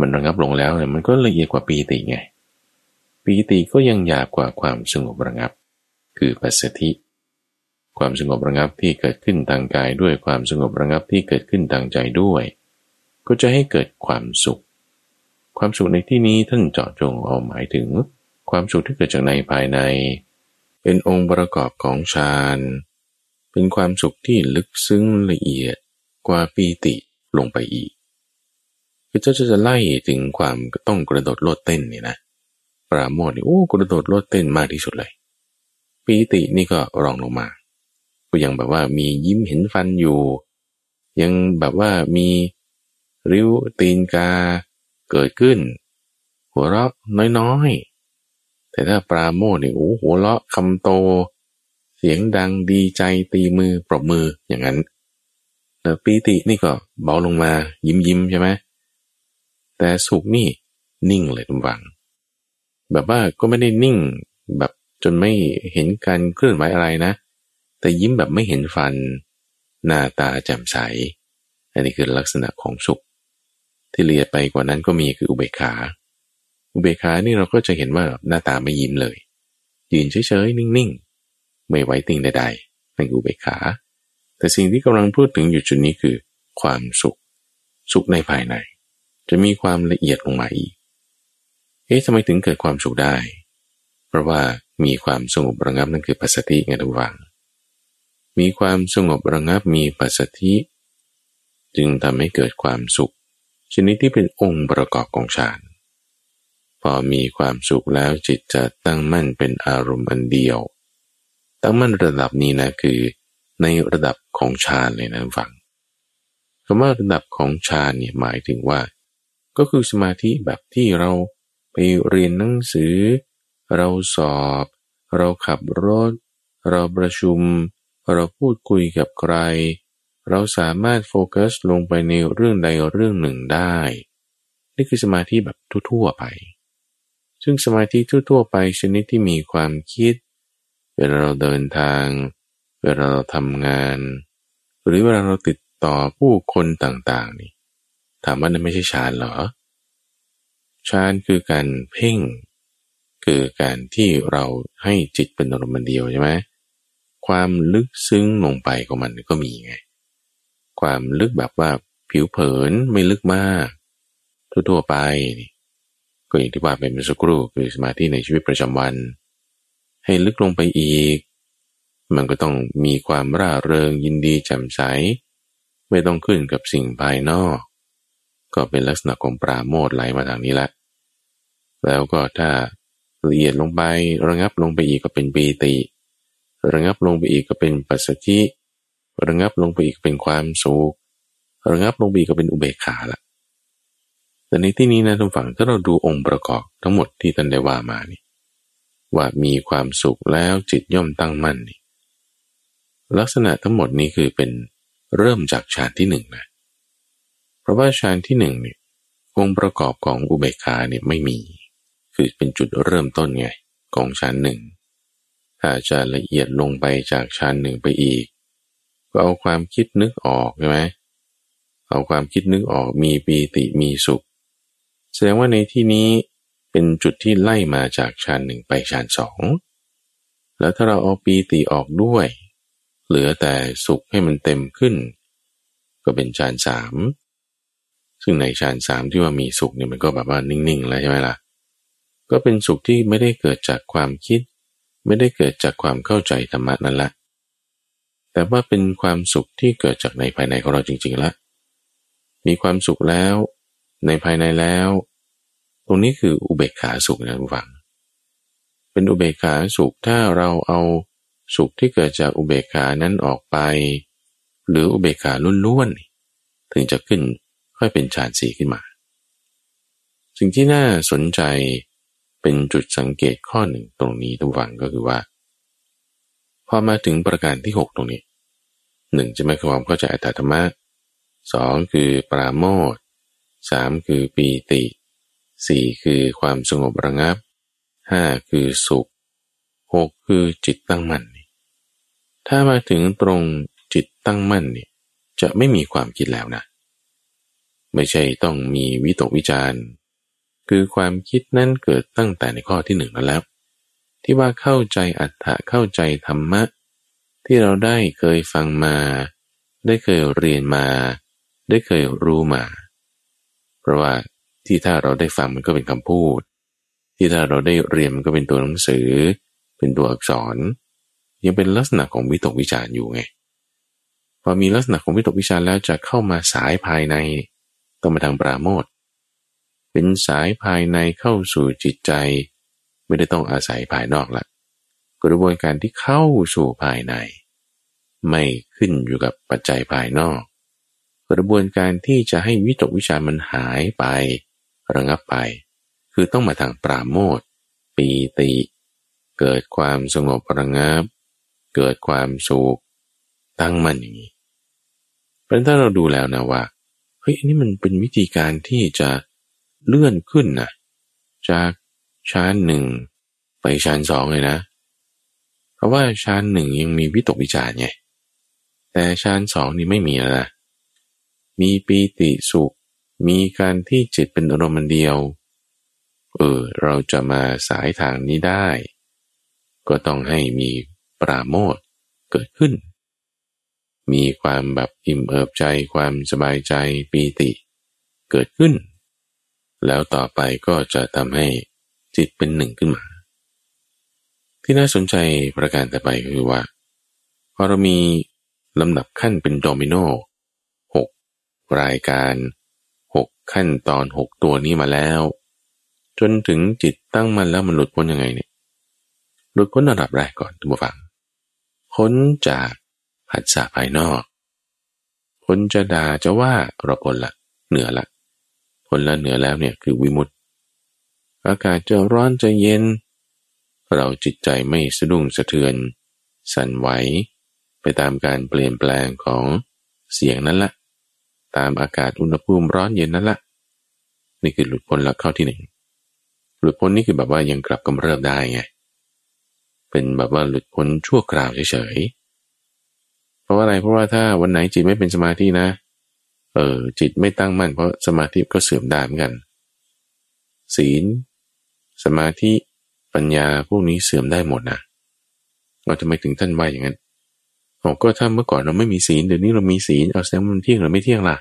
มันระงับลงแล้วเนี่ยมันก็ละเอียดกว่าปีติไง ปีติก็ยังหยาบกว่าความสงบระงับ คือปัสสธิ ความสงบระงับที่เกิดขึ้นทางกายด้วยความสงบระงับที่เกิดขึ้นทางใจด้วย ก็จะให้เกิดความสุข ความสุขในที่นี้ท่านเจาะจงเอาหมายถึง ความสุขที่เกิดจากในภายใน เป็นองค์ประกอบของฌานเป็นความสุขที่ลึกซึ้งละเอียดกว่าปีติลงไปอีกคือเจ้าจะไล่ถึงความต้องกระโดดโลดเต้นเนี่ยนะ ปราโมทนี่โอ้กระโดดโลดเต้นมากที่สุดเลยปีตินี่ก็รองลงมา ก็ยังแบบว่ามียิ้มเห็นฟันอยู่ ยังแบบว่ามีริ้วตีนกาเกิดขึ้น หัวเราะน้อยๆ แต่ถ้าปราโมทนี่โอ้หัวเราะคำโต เสียงดังดีใจตีมือปรบมืออย่างนั้นแต่ปีตินี่ก็เบาลงมายิ้มยิ้มใช่ไหมแต่สุขนี่นิ่งเลยทุกฝัง แบบว่าก็ไม่ได้นิ่ง แบบจนไม่เห็นการเคลื่อนไหวอะไรนะ แต่ยิ้มแบบไม่เห็นฟัน หน้าตาแจ่มใส อันนี้คือลักษณะของสุข ที่เอียดไปกว่านั้นก็มีคืออุเบกขา อุเบกขานี่เราก็จะเห็นว่าหน้าตาไม่ยิ้มเลย ยืนเฉยๆ นิ่งๆ ไม่ไหวติงใดๆนั่นคืออุเบกขา แต่สิ่งที่กำลังพูดถึงอยู่จุดนี้คือ ความสุข สุขในภายใน จะมีความละเอียดลงมาอีก อ๊ะทำไมถึงเกิดความสุขได้ เพราะว่ามีความสงบระงับนั่นคือปัสสติไงทุกฝัง มีความสงบระงับมีปัสสติ จึงทำให้เกิดความสุข ชนิดที่เป็นองค์ประกอบของฌาน พอมีความสุขแล้วจิตจะตั้งมั่นเป็นอารมณ์อันเดียว ตั้งมั่นระดับนี้นะคือ ในระดับของฌานเลยนะฟังคำว่าระดับของฌานเนี่ยหมายถึงว่า ก็คือสมาธิแบบที่เรา ไปเรียนหนังสือ เราสอบ เราขับรถ เราประชุม เราพูดคุยกับใคร เราสามารถโฟกัสลงไปในเรื่องใดเรื่องหนึ่งได้ นี่คือสมาธิแบบทั่วๆไป ซึ่งสมาธิทั่วๆไปชนิดที่มีความคิด เวลาเราเดินทาง เวลาเราทำงาน หรือเวลาเราติดต่อผู้คนต่างๆนี่ถามว่านั่นไม่ใช่ฌานเหรอ ฌานคือการเพ่ง คือการที่เราให้จิตเป็นอารมณ์เดียวใช่ไหมความลึกซึ้งลงไปของมันก็มีไง ความลึกแบบว่าผิวเผินไม่ลึกมาก ทั่วๆไปนี่ก็อย่างที่ว่าไปเมื่อสักครู่คือสมาธิในชีวิตประจำวัน ให้ลึกลงไปอีก มันก็ต้องมีความร่าเริงยินดีแจ่มใส ไม่ต้องขึ้นกับสิ่งภายนอก ก็เป็นลักษณะของปราโมทไหลมาทางนี้ละ แล้วก็ถ้าละเอียดลงไประงับลงไปอีกก็เป็นปีติ ระงับลงไปอีกก็เป็นปัสสธิระงับลงไปอีกเป็นความสุขระงับลงไปอีกก็เป็นอุเบกขาละแต่ในที่นี้นะทุกฝั่งถ้าเราดูองค์ประกอบทั้งหมดที่ท่านได้ว่ามานี่ว่ามีความสุขแล้วจิตย่อมตั้งมั่นนี่ลักษณะทั้งหมดนี้คือเป็นเริ่มจากฌานที่หนึ่งนะ เพราะว่าฌานที่หนึ่งเนี่ยองค์ประกอบของอุเบกขาเนี่ยไม่มี คือเป็นจุดเริ่มต้นไงของฌานหนึ่งถ้าจะละเอียดลงไปจากฌานหนึ่งไปอีก ก็เอาความคิดนึกออกใช่ไหมเอาความคิดนึกออกมีปีติมีสุข แสดงว่าในที่นี้เป็นจุดที่ไล่มาจากฌานหนึ่งไปฌานสองแล้วถ้าเราเอาปีติออกด้วย เหลือแต่สุขให้มันเต็มขึ้น ก็เป็นฌานสาม ซึ่งในฌานสามที่ว่ามีสุขเนี่ยมันก็แบบว่านิ่งๆแล้วใช่ไหมล่ะ ก็เป็นสุขที่ไม่ได้เกิดจากความคิด ไม่ได้เกิดจากความเข้าใจธรรมะนั่นละ แต่ว่าเป็นความสุขที่เกิดจากในภายในของเราจริงๆละ มีความสุขแล้ว ในภายในแล้ว ตรงนี้คืออุเบกขาสุขนะทุกฝัง เป็นอุเบกขาสุขถ้าเราเอาสุขที่เกิดจากอุเบกขานั้นออกไป หรืออุเบกขาล้วนๆถึงจะขึ้น ค่อยเป็นฌานสีขึ้นมา สิ่งที่น่าสนใจเป็นจุดสังเกตข้อหนึ่งตรงนี้ทุกฝังก็คือว่า พอมาถึงประการที่หกตรงนี้หนึ่งจะไม่ความเข้าใจอัตธรรมะสองคือปราโมทสามคือปีติสี่คือความสงบระงับห้าคือสุขหกคือจิตตั้งมั่นถ้ามาถึงตรงจิตตั้งมั่นนี่จะไม่มีความคิดแล้วนะ ไม่ใช่ต้องมีวิตกวิจารณ์ คือความคิดนั้นเกิดตั้งแต่ในข้อที่หนึ่งแล้ว ที่ว่าเข้าใจอัตถะเข้าใจธรรมะ ที่เราได้เคยฟังมา ได้เคยเรียนมา ได้เคยรู้มา เพราะว่าที่ถ้าเราได้ฟังมันก็เป็นคำพูด ที่ถ้าเราได้เรียนมันก็เป็นตัวหนังสือ เป็นตัวอักษร ยังเป็นลักษณะของวิตกวิจารณ์อยู่ไงพอมีลักษณะของวิตกวิจารณ์แล้วจะเข้ามาสายภายใน องมาทางปราโมทเป็นสายภายในเข้าสู่จิตใจ ไม่ได้ต้องอาศัยภายนอกละกระบวนการที่เข้าสู่ภายใน ไม่ขึ้นอยู่กับปัจจัยภายนอก กระบวนการที่จะให้วิตกวิชามันหายไประงับไป คือต้องมาทางปราโมทปีติ เกิดความสงบระงับ เกิดความสุขตั้งมั่นอย่างนี้เป็นถ้าเราดูแล้วนะว่า เฮ้ยนี่มันเป็นวิธีการที่จะเลื่อนขึ้นนะจากชั้นหนึ่งไปชั้นสองเลยนะ เพราะว่าชั้นหนึ่งยังมีวิตกวิจารไงแต่ชั้นสองนี่ไม่มีแล้วนะมีปีติสุข มีการที่จิตเป็นอารมณ์เดียว เออ เราจะมาสายทางนี้ได้ ก็ต้องให้มีปราโมทเกิดขึ้น มีความแบบอิ่มเอิบใจความสบายใจปีติ เกิดขึ้น แล้วต่อไปก็จะทำให้จิตเป็นหนึ่งขึ้นมา ที่น่าสนใจประการต่อไปคือว่าพอเรามีลำดับขั้นเป็นโดมิโนหกรายการหกขั้นตอนหกตัวนี้มาแล้ว จนถึงจิตตั้งมันแล้วมันหลุดพ้นยังไงเนี่ยหลุดพ้นระดับแรกก่อนทุกฝังพ้นจาก ผัสสะภายนอกพ้นจะด่าจะว่าเราพ้นละ เหนือละผลละเหนือแล้วเนี่ยคือวิมุตติ อากาศจะร้อนจะเย็น เราจิตใจไม่สะดุ้งสะเทือน สั่นไหว ไปตามการเปลี่ยนแปลงของเสียงนั้นละ ตามอากาศอุณหภูมิร้อนเย็นนั้นละ นี่คือหลุดพ้นละข้อที่หนึ่งหลุดพ้นนี่คือแบบว่ายังกลับกำเริบได้ไงเป็นแบบว่าหลุดพ้นชั่วคราวเฉยๆ ราะอะไรเพราะว่าถ้าวันไหนจิตไม่เป็นสมาธินะ เออจิตไม่ตั้งมั่นเพราะสมาธิก็เสื่อมได้เหมือนกัน ศีล สมาธิปัญญาพวกนี้เสื่อมได้หมดนะเราจะไมถึงท่านว่าอย่างนั้นโอ้ก็ถ้าเมื่อก่อนเราไม่มีศีลเดี๋ยวนี้เรามีศีลเอาแสดงมันเที่ยงหรือไม่เที่ยงล่ะ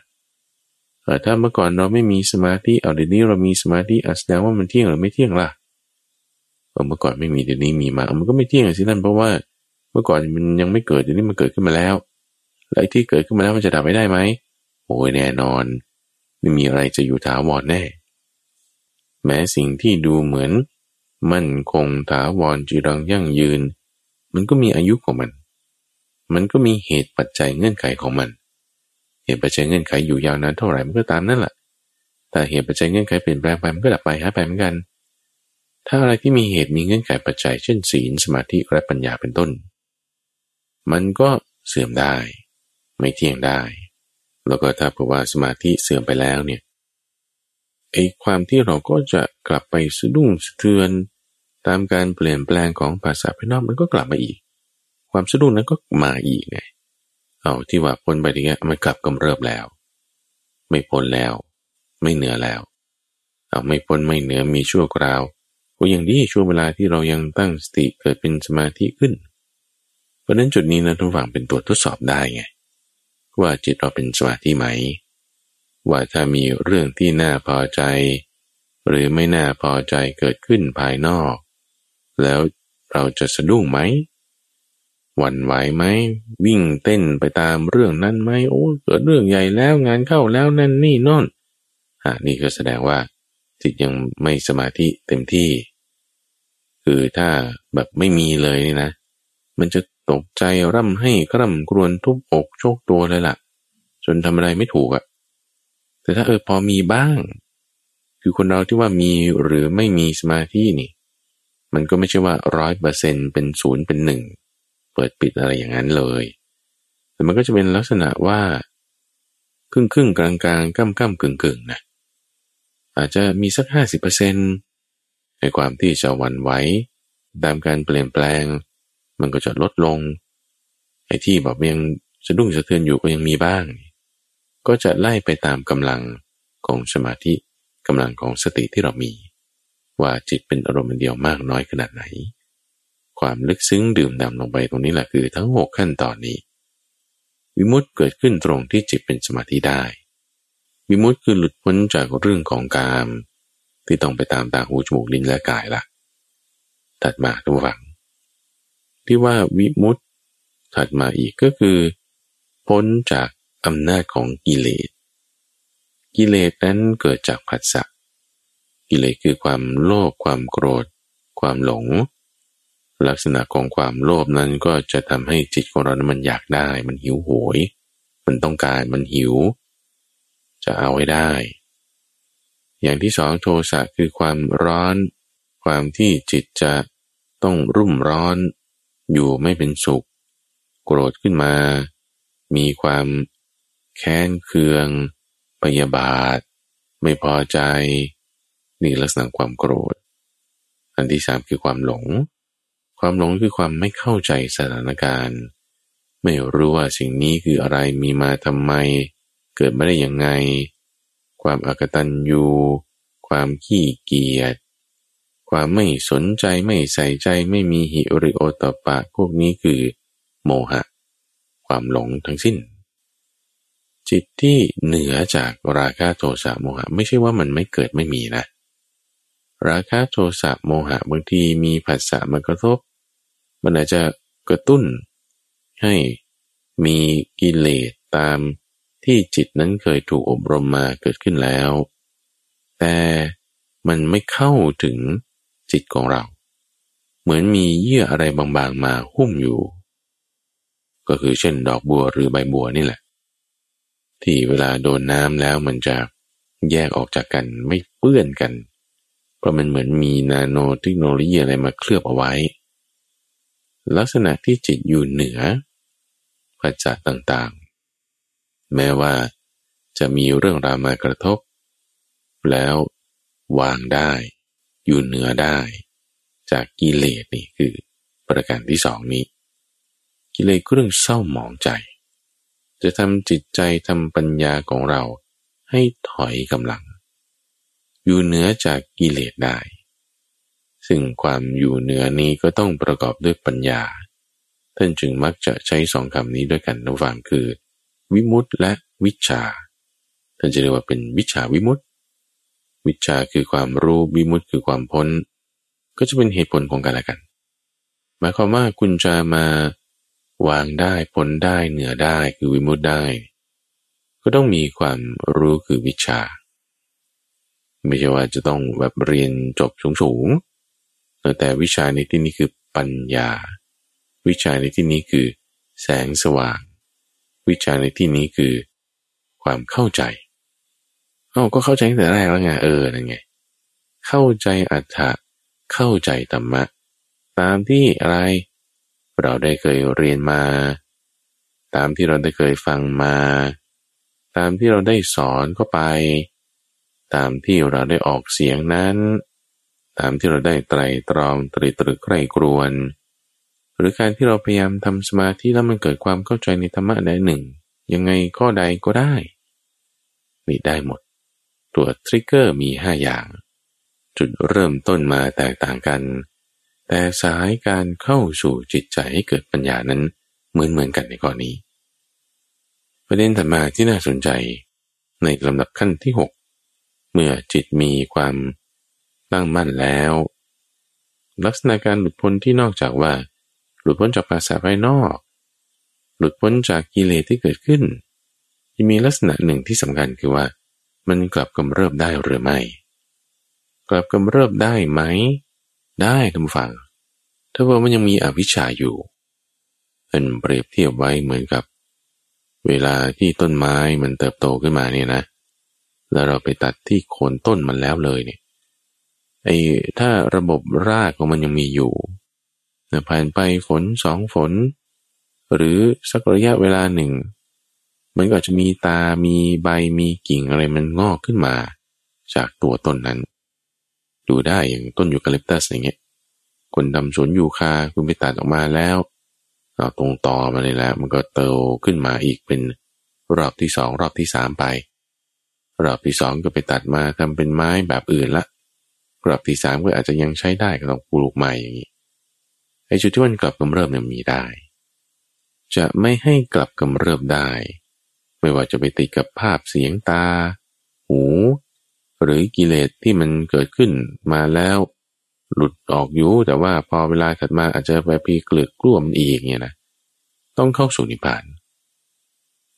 เออถ้าเมื่อก่อนเราไม่มีสมาธิเอาเดี๋ยวนี้เรามีสมาธิเอาแสดงว่ามันเที่ยงหรือไม่เที่ยงล่ะเออเมื่อก่อนไม่มีเดี๋ยวนี้มีมามันก็ไม่เที่ยงสิท่านเพราะว่า เมื่อก่อนมันยังไม่เกิดเดี๋ยวนี้มันเกิดขึ้นมาแล้วแล้วที่เกิดขึ้นมาแล้วมันจะดับไปได้ไหมโอ้ยแน่นอน ไม่มีอะไรจะอยู่ถาวรแน่ แม้สิ่งที่ดูเหมือน มั่นคงถาวรจีรังยั่งยืน มันก็มีอายุของมัน มันก็มีเหตุปัจจัยเงื่อนไขของมัน เหตุปัจจัยเงื่อนไขอยู่ยาวนานเท่าไหร่มันก็ตามนั่นแหละแต่เหตุปัจจัยเงื่อนไขเปลี่ยนแปลงไปมันก็ดับไปหายไปเหมือนกัน ถ้าอะไรที่มีเหตุมีเงื่อนไขปัจจัยเช่นศีลสมาธิและปัญญาเป็นต้น มันก็เสื่อมได้ ไม่เที่ยงได้ แล้วก็ถ้าเพราะว่าสมาธิเสื่อมไปแล้วเนี่ยไอ้ความที่เราก็จะกลับไปสะดุ้งสะเทือน ตามการเปลี่ยนแปลงของภาษาภายนอกมันก็กลับมาอีก ความสะดุ้งนั้นก็มาอีกไงเอาที่ว่าพ้นไปทีเนี้ยมันกลับกำเริบแล้ว ไม่พ้นแล้ว ไม่เหนือแล้วเอาไม่พ้นไม่เหนือมีชั่วคราวก็ยังดีช่วงเวลาที่เรายังตั้งสติเกิดเป็นสมาธิขึ้น ราะนั้นจุดนี้นะทุกฝั่งเป็นตัวทดสอบได้ไง ว่าจิตเราเป็นสมาธิไหม ว่าถ้ามีเรื่องที่น่าพอใจ หรือไม่น่าพอใจเกิดขึ้นภายนอก แล้วเราจะสะดุ้งไหมหวั่นไหวไหม วิ่งเต้นไปตามเรื่องนั้นไหมโอ้เกิดเรื่องใหญ่แล้วงานเข้าแล้วนั่นนี่นอนอ่านี่ก็แสดงว่า จิตยังไม่สมาธิเต็มที่ คือถ้าแบบไม่มีเลยนี่นะ มันจะ ตกใจร่ำให้กร่ำกรวนทุบอกโชคตัวเลยละ่ะ จนทำอะไรไม่ถูกอะ่ะ แต่ถ้าเออพอมีบ้าง คือคนเราที่ว่ามีหรือไม่มีสมาธินี่ มันก็ไม่ใช่ว่าร้อยเปอร์เซ็นเป็นศูนย์เป็นหนึ่งเปิดปิดอะไรอย่างนั้นเลย แต่มันก็จะเป็นลักษณะว่าครึ่งครึ่งกลางกลางก้มก้มกึ่งกึ่งนะอาจจะมีสักห้าสิบเปอร์เซ็นในความที่จะวันไหวตามการเปลี่ยนแปลง มันก็จะลดลง ไอ้ที่แบบยังสะดุ้งสะเทือนอยู่ก็ยังมีบ้าง ก็จะไล่ไปตามกำลังของสมาธิกำลังของสติที่เรามี ว่าจิตเป็นอารมณ์เดียวมากน้อยขนาดไหน ความลึกซึ้งดื่มด่ำลงไปตรงนี้แหละคือทั้งหกขั้นตอนนี้ วิมุตต์เกิดขึ้นตรงที่จิตเป็นสมาธิได้ วิมุตต์คือหลุดพ้นจากเรื่องของกาม ที่ต้องไปตามตาหูจมูกลิ้นและกายล่ะถัดมาทุกฝัง ที่ว่าวิมุตต์ถัดมาอีกก็คือ พ้นจากอำนาจของกิเลส กิเลสนั้นเกิดจากผัสสะ กิเลสคือความโลภความโกรธ ความหลง ลักษณะของความโลภนั้นก็จะทำให้จิตของเรานั้นมันอยากได้ มันหิวโหย มันต้องการมันหิว จะเอาให้ได้ อย่างที่สองโทสะคือความร้อน ความที่จิตจะต้องรุ่มร้อน อยู่ไม่เป็นสุข โกรธขึ้นมา มีความแค้นเคืองพยาบาท ไม่พอใจ นี่ลักษณะความโกรธ อันที่สามคือความหลง ความหลงคือความไม่เข้าใจสถานการณ์ ไม่รู้ว่าสิ่งนี้คืออะไรมีมาทำไม เกิดมาได้ยังไง ความอากตันยูความขี้เกียจ ความไม่สนใจไม่ใส่ใจไม่มีหิริโอตปะพวกนี้คือ โมหะ ความหลงทั้งสิ้น จิตที่เหนือจากราคะโทสะโมหะ ไม่ใช่ว่ามันไม่เกิดไม่มีนะ ราคะโทสะโมหะบางทีมีผัสสะมากระทบ มันอาจจะกระตุ้น ให้มีกิเลสตามที่จิตนั้นเคยถูกอบรมมาเกิดขึ้นแล้ว แต่มันไม่เข้าถึง จิตของเรา เหมือนมีเยื่ออะไรบางๆมาหุ้มอยู่ ก็คือเช่นดอกบัวหรือใบบัวนี่แหละ ที่เวลาโดนน้ำแล้วมันจะแยกออกจากกันไม่เปื้อนกัน เพราะมันเหมือนมีนาโนเทคโนโลยีอะไรมาเคลือบเอาไว้ ลักษณะที่จิตอยู่เหนือปัจจัยต่างๆ แม้ว่าจะมีเรื่องราวมากระทบ แล้ววางได้ อยู่เหนือได้ จากกิเลสนี่คือประการที่สองนี้ กิเลสเครื่องเศร้าหมองใจ จะทำจิตใจทำปัญญาของเราให้ถอยกำลัง อยู่เหนือจากกิเลสได้ ซึ่งความอยู่เหนือนี้ก็ต้องประกอบด้วยปัญญา ท่านจึงมักจะใช้สองคำนี้ด้วยกันระหว่างคือ วิมุตต์และวิชาท่านจะเรียกว่าเป็นวิชาวิมุตต์ วิชาคือความรู้วิมุตต์คือความพ้น ก็จะเป็นเหตุผลของกันและกัน หมายความว่าคุณจะมาวางได้พ้นได้เหนือได้คือวิมุตต์ได้ ก็ต้องมีความรู้คือวิชา ไม่ใช่ว่าจะต้องแบบเรียนจบสูงแต่วิชาในที่นี้คือปัญญา วิชาในที่นี้คือแสงสว่าง วิชาในที่นี้คือความเข้าใจ เอ้าก็เข้าใจตั้งแต่แรกแล้วไงเออนั่นไง เข้าใจอัตถะเข้าใจธรรมะ ตามที่อะไร เราได้เคยเรียนมา ตามที่เราได้เคยฟังมา ตามที่เราได้สอนเข้าไป ตามที่เราได้ออกเสียงนั้น ตามที่เราได้ไตรตรองตรีตรึกใครกรวนหรือการที่เราพยายามทำสมาธิแล้วมันเกิดความเข้าใจในธรรมะใดหนึ่ง ยังไงข้อใดก็ได้นี่ได้หมด ตัวทริกเกอร์มีห้าอย่าง จุดเริ่มต้นมาแตกต่างกัน แต่สายการเข้าสู่จิตใจให้เกิดปัญญานั้นเหมือนเหมือนกันในข้อนี้ ประเด็นถัดมาที่น่าสนใจในลำดับขั้นที่ 6 เมื่อจิตมีความตั้งมั่นแล้ว ลักษณะการหลุดพ้นที่นอกจากว่า หลุดพ้นจากภาษาภายนอก หลุดพ้นจากกิเลสที่เกิดขึ้น จะมีลักษณะหนึ่งที่สำคัญคือว่า มันกลับกำเริบได้หรือไม่ กลับกำเริบได้ไหม ได้ทุกฝัง ถ้าว่ามันยังมีอวิชชาอยู่เป็นเปรียบเทียบไว้เหมือนกับ เวลาที่ต้นไม้มันเติบโตขึ้นมาเนี่ยนะ แล้วเราไปตัดที่โคนต้นมันแล้วเลยเนี่ยไอ้ถ้าระบบรากของมันยังมีอยู่ผ่านไปฝนสองฝน หรือสักระยะเวลาหนึ่ง มันก็จะมีตา มีใบ มีกิ่งอะไรมันงอกขึ้นมา จากตัวต้นนั้น ดูได้อย่างต้นยูคาลิปตัสอย่างเงี้ย คนทำสวนยูคาคุณไปตัดออกมาแล้วเอาตรงต่อมาเลยแล้วมันก็เติบขึ้นมาอีกเป็นรอบที่สองรอบที่สามไป รอบที่สองก็ไปตัดมาทำเป็นไม้แบบอื่นละ รอบที่สามก็อาจจะยังใช้ได้ก็ต้องปลูกใหม่อย่างนี้ไอ้จุดที่มันกลับกำเริบเนี่ยมีได้ จะไม่ให้กลับกำเริบได้ ไม่ว่าจะไปติดกับภาพเสียงตา หู หรือกิเลสที่มันเกิดขึ้นมาแล้ว หลุดออกอยู่แต่ว่าพอเวลาถัดมาอาจจะไปพีเกลือกกล้วมอีกเนี่ยนะต้องเข้าสู่นิพพาน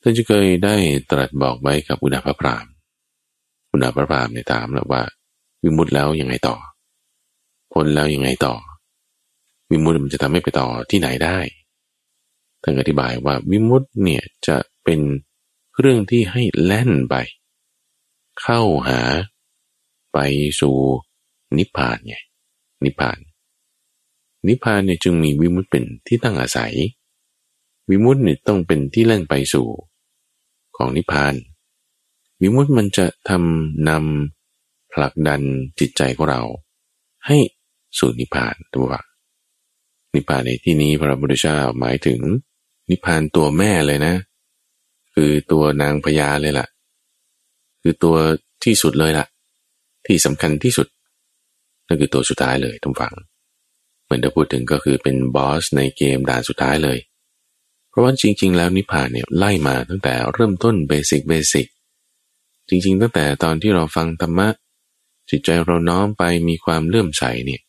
ท่านจะเคยได้ตรัสบอกไว้กับอุณาภพรามอุณาภพรามในถามแล้วว่า วิมุตแล้วยังไงต่อพ้นแล้วยังไงต่อ วิมุตมันจะทำให้ไปต่อที่ไหนได้ท่านอธิบายว่าวิมุตเนี่ยจะเป็น เรื่องที่ให้แล่นไป เข้าหา ไปสู่นิพพานไงนิพพาน นิพพานเนี่ยจึงมีวิมุตเป็นที่ตั้งอาศัย วิมุตเนี่ยต้องเป็นที่เล่นไปสู่ ของนิพพาน วิมุตมันจะทำนำผลักดันจิตใจของเรา ให้สู่นิพพานตัวนิพพานในที่นี้พระพุทธเจ้าหมายถึงนิพพานตัวแม่เลยนะ คือตัวนางพญาเลยล่ะ คือตัวที่สุดเลยล่ะ ที่สำคัญที่สุด นั่นคือตัวสุดท้ายเลยทุกฝัง เหมือนที่พูดถึงก็คือเป็นบอสในเกมด่านสุดท้ายเลย เพราะว่าจริง ๆ แล้วนิพพานเนี่ยไล่มาตั้งแต่เริ่มต้นเบสิกเบสิกจริง ๆ ตั้งแต่ตอนที่เราฟังธรรมะจิตใจเราน้อมไปมีความเลื่อมใสเนี่ย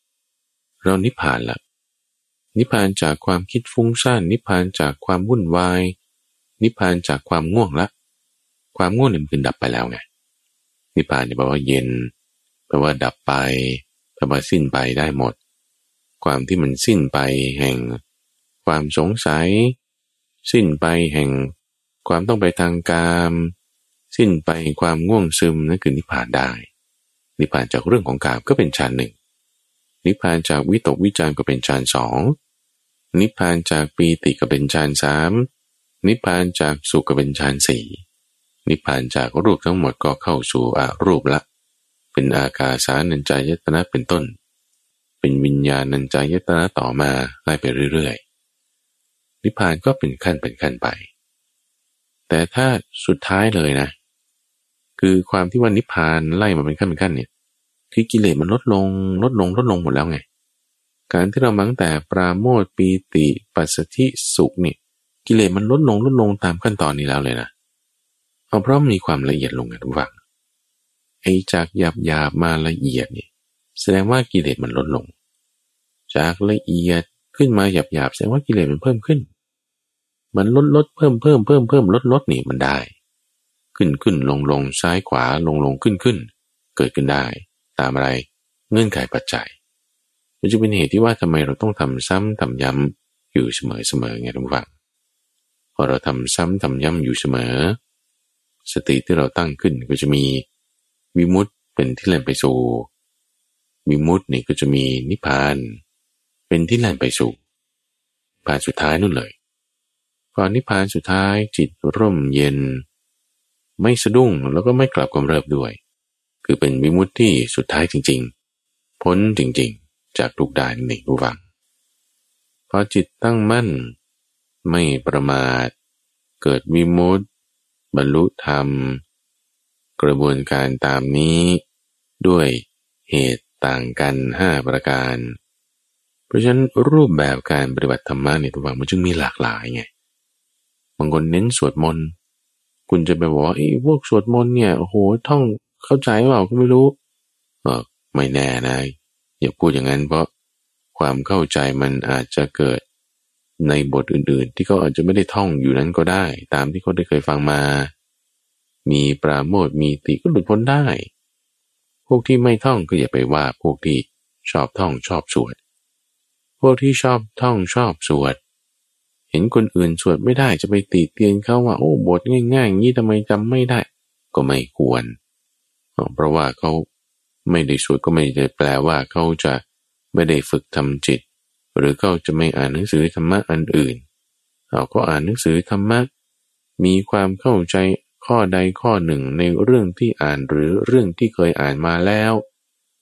เรานิพพานละนิพพานจากความคิดฟุ้งซ่านนิพพานจากความวุ่นวาย นิพพานจากความง่วงละ ความง่วงเนี่ยมันดับไปแล้วไง นิพพานเนี่ยแปลว่าเย็น แปลว่าดับไป แปลว่าสิ้นไปได้หมด ความที่มันสิ้นไปแห่ง ความสงสัย สิ้นไปแห่ง ความต้องไปทางกามสิ้นไปความง่วงซึมนั่นคือนิพพานได้ นิพพานจากเรื่องของกามก็เป็นฌานหนึ่ง นิพพานจากวิตกวิจารก็เป็นฌานสองนิพพานจากปีติก็เป็นฌานสาม นิพพานจากสุขก็เป็นฌานสี่นิพพานจากรูปทั้งหมดก็เข้าสู่อารูปละ เป็นอากาสานัญจายตนะเป็นต้น เป็นวิญญาณัญจายตนะต่อมาไล่ไปเรื่อยๆ นิพพานก็เป็นขั้นเป็นขั้นไป แต่ถ้าสุดท้ายเลยนะ คือความที่ว่านิพพานไล่มาเป็นขั้นเป็นขั้นเนี่ยคือกิเลสมันลดลงลดลงลดลงหมดแล้วไง การที่เรามั้งแต่ปราโมทปีติปัสสธิสุขนี่ย กิเลสมันลดลงลดลงตามขั้นตอนนี้แล้วเลยนะเอาเพราะมีความละเอียดลงไงทุกฝังไอ้จากหยาบหยาบมาละเอียดนี่แสดงว่ากิเลสมันลดลง จากละเอียดขึ้นมาหยาบหยาบแสดงว่ากิเลสมันเพิ่มขึ้น มันลดลดเพิ่มเพิ่มเพิ่มเพิ่มลดลดนี่มันได้ ขึ้นขึ้นลงลงซ้ายขวาลงลงขึ้นขึ้น เกิดขึ้นได้ ตามอะไรเงื่อนไขปัจจัยมันจะเป็นเหตุที่ว่าทำไมเราต้องทำซ้ำทำย้ำอยู่เสมอเสมอไงทุกฝัง พอเราทำซ้ำทำย้ำอยู่เสมอ สติที่เราตั้งขึ้นก็จะมีวิมุตเป็นที่แล่นไปสู่วิมุตนี่ก็จะมีนิพพาน เป็นที่แล่นไปสู่ผ่านสุดท้ายนู่นเลยพอนิพพานสุดท้ายจิตร่มเย็น ไม่สะดุ้งแล้วก็ไม่กลับกำเริบด้วย คือเป็นวิมุตที่สุดท้ายจริง ๆ พ้นจริงๆ จากทุกด่านหนึ่งรูฟังพอจิตตั้งมั่น ไม่ประมาท เกิดวิมุติ บรรลุธรรม กระบวนการตามนี้ ด้วยเหตุต่างกันห้าประการ เพราะฉะนั้นรูปแบบการปฏิบัติธรรมะในตัวมันจึงมีหลากหลายไงบางคนเน้นสวดมนต์คุณจะไปบอกว่าไอ้พวกสวดมนต์เนี่ยโอ้โหท่องเข้าใจเปล่าก็ไม่รู้เออไม่แน่นะอย่าพูดอย่างนั้นเพราะความเข้าใจมันอาจจะเกิด ในบทอื่นๆ ที่เขาอาจจะไม่ได้ท่องอยู่นั้นก็ได้ ตามที่เขาได้เคยฟังมา มีปราโมทมีติก็หลุดพ้นได้ พวกที่ไม่ท่องก็อย่าไปว่าพวกที่ชอบท่องชอบสวด พวกที่ชอบท่องชอบสวด เห็นคนอื่นสวดไม่ได้จะไปตีเตียนเขาว่าโอ้บทง่ายๆงี้ทำไมจำไม่ได้ ก็ไม่ควร เพราะว่าเขาไม่ได้สวดก็ไม่ได้แปลว่าเขาจะไม่ได้ฝึกทำจิต หรือเขาจะไม่อ่านหนังสือธรรมะอันอื่นเขาก็อ่านหนังสือธรรมะมีความเข้าใจข้อใดข้อหนึ่งในเรื่องที่อ่านหรือเรื่องที่เคยอ่านมาแล้ว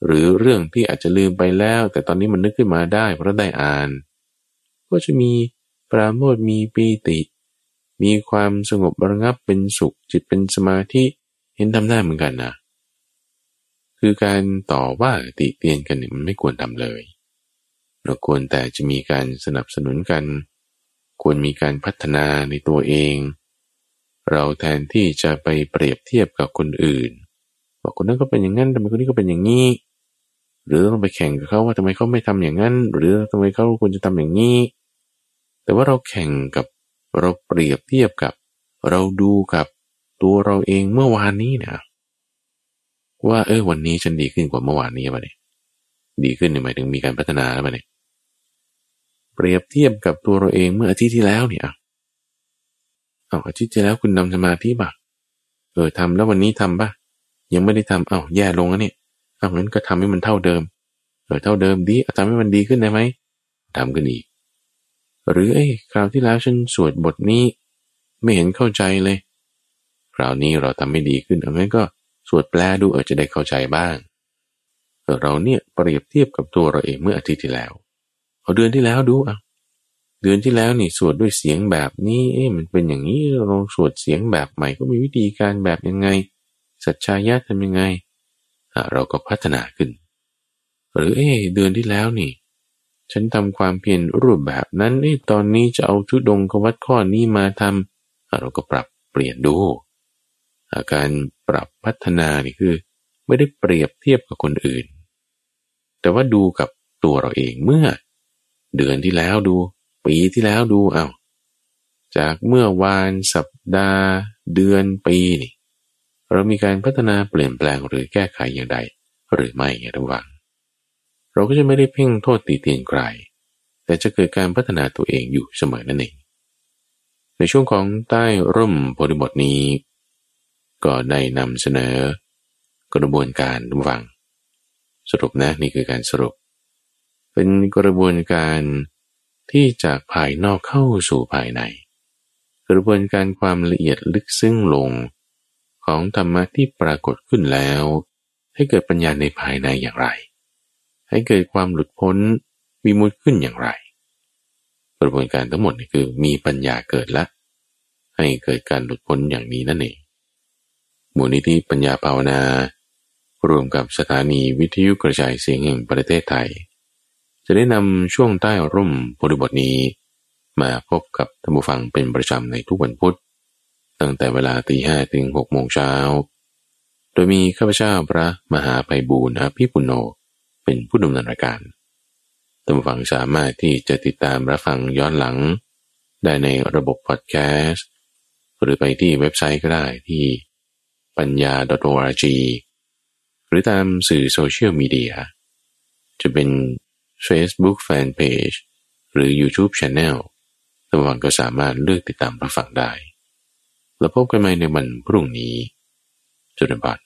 หรือเรื่องที่อาจจะลืมไปแล้ว แต่ตอนนี้มันนึกขึ้นมาได้เพราะได้อ่าน ก็จะมีปราโมทมีปีติ มีความสงบระงับเป็นสุขจิตเป็นสมาธิเห็นทำได้เหมือนกันนะคือการต่อว่าติเตียนกันเนี่ยมันไม่ควรทำเลย เราควรแต่จะมีการสนับสนุนกัน ควรมีการพัฒนาในตัวเอง เราแทนที่จะไปเปรียบเทียบกับคนอื่นบอกคนนั้นก็เป็นอย่างนั้นทำไมคนนี้ก็เป็นอย่างนี้หรือต้องไปแข่งกับเขาว่าทำไมเขาไม่ทำอย่างนั้น หรือทำไมเขาควรจะทำอย่างนี้ แต่ว่าเราแข่งกับเราเปรียบเทียบกับ เราดูกับตัวเราเองเมื่อวานนี้นี่ยว่าเออวันนี้ฉันดีขึ้นกว่าเมื่อวานนี้ป่ะเนี่ยดีขึ้นหมายถึงมีการพัฒนาแล้วป่ะเนี่ย เปรียบเทียบกับตัวเราเองเมื่ออาทิตย์ที่แล้วเนี่ยเอาอาทิตย์ที่แล้วคุณนำสมาธิป่ะเออทำแล้ววันนี้ทำป่ะยังไม่ได้ทำเอาแย่ลงแล้วเนี่ยเอางั้นก็ทำให้มันเท่าเดิมเออเท่าเดิมดีทำให้มันดีขึ้นได้ไหมทำกันอีก หรือเอ้คราวที่แล้วฉันสวดบทนี้ ไม่เห็นเข้าใจเลย คราวนี้เราทำไม่ดีขึ้นเอางั้นก็สวดแปลดูเออจะได้เข้าใจบ้างเราเนี่ยเปรียบเทียบกับตัวเราเองเมื่ออาทิตย์ที่แล้ว เอาเดือนที่แล้วดูอะเดือนที่แล้วนี่สวดด้วยเสียงแบบนี้เอ๊ะมันเป็นอย่างนี้เราลองสวดเสียงแบบใหม่ก็มีวิธีการแบบยังไง สัจชายะทำยังไงอะเราก็พัฒนาขึ้น หรือเอ๊เดือนที่แล้วนี่ ฉันทำความเพียรรูปแบบนั้นเอ๊ตอนนี้จะเอาชุดดงกวัดข้อนี้มาทำเราก็ปรับเปลี่ยนดูการปรับพัฒนานี่คือ ไม่ได้เปรียบเทียบกับคนอื่น แต่ว่าดูกับตัวเราเองเมื่อ เดือนที่แล้วดู ปีที่แล้วดูเอา้าจากเมื่อวานสัปดาห์ เดือนปีนี่ เรามีการพัฒนาเปลี่ยนแปลงหรือแก้ไขอย่างใด หรือไม่ไงระวังเราก็จะไม่ได้เพ่งโทษตีเตียนใครแต่จะเกิดการพัฒนาตัวเองอยู่เสมอนั่นเอง ในช่วงของใต้ร่มบริบทนี้ ก็ได้นำเสนอ กระบวนการทุกวัง สรุปนะนี่คือการสรุป เป็นกระบวนการที่จากภายนอกเข้าสู่ภายใน กระบวนการความละเอียดลึกซึ้งลง ของธรรมะที่ปรากฏขึ้นแล้ว ให้เกิดปัญญาในภายในอย่างไร ให้เกิดความหลุดพ้นมีมุดขึ้นอย่างไร กระบวนการทั้งหมดนี่คือมีปัญญาเกิดละให้เกิดการหลุดพ้นอย่างนี้นั่นเองมูลนิธิปัญญาภาวนารวมกับสถานีวิทยุกระจายเสียงแห่งประเทศไทย จะได้นำช่วงใต้ร่มบริบทนี้ มาพบกับท่านผู้ฟังเป็นประจำในทุกวันพุธ ตั้งแต่เวลาตีห้ถึงหกโมงเช้า โดยมีข้าพเจ้าพระมหาไพบูรณ์อภิปุโนเป็นผู้ดำเนินรายการท่านผู้ฟังสามารถที่จะติดตามรับฟังย้อนหลัง ได้ในระบบพอดแคสต์หรือไปที่เว็บไซต์ก็ได้ที่ปัญญา .org หรือตามสื่อโซเชียลมีเดียจะเป็น Facebook Fanpage หรือ YouTube Channel ท่านฟังก็สามารถเลือกติดตามรับฟังได้ แล้วพบกันใหม่ในวันพรุ่งนี้จุดบัต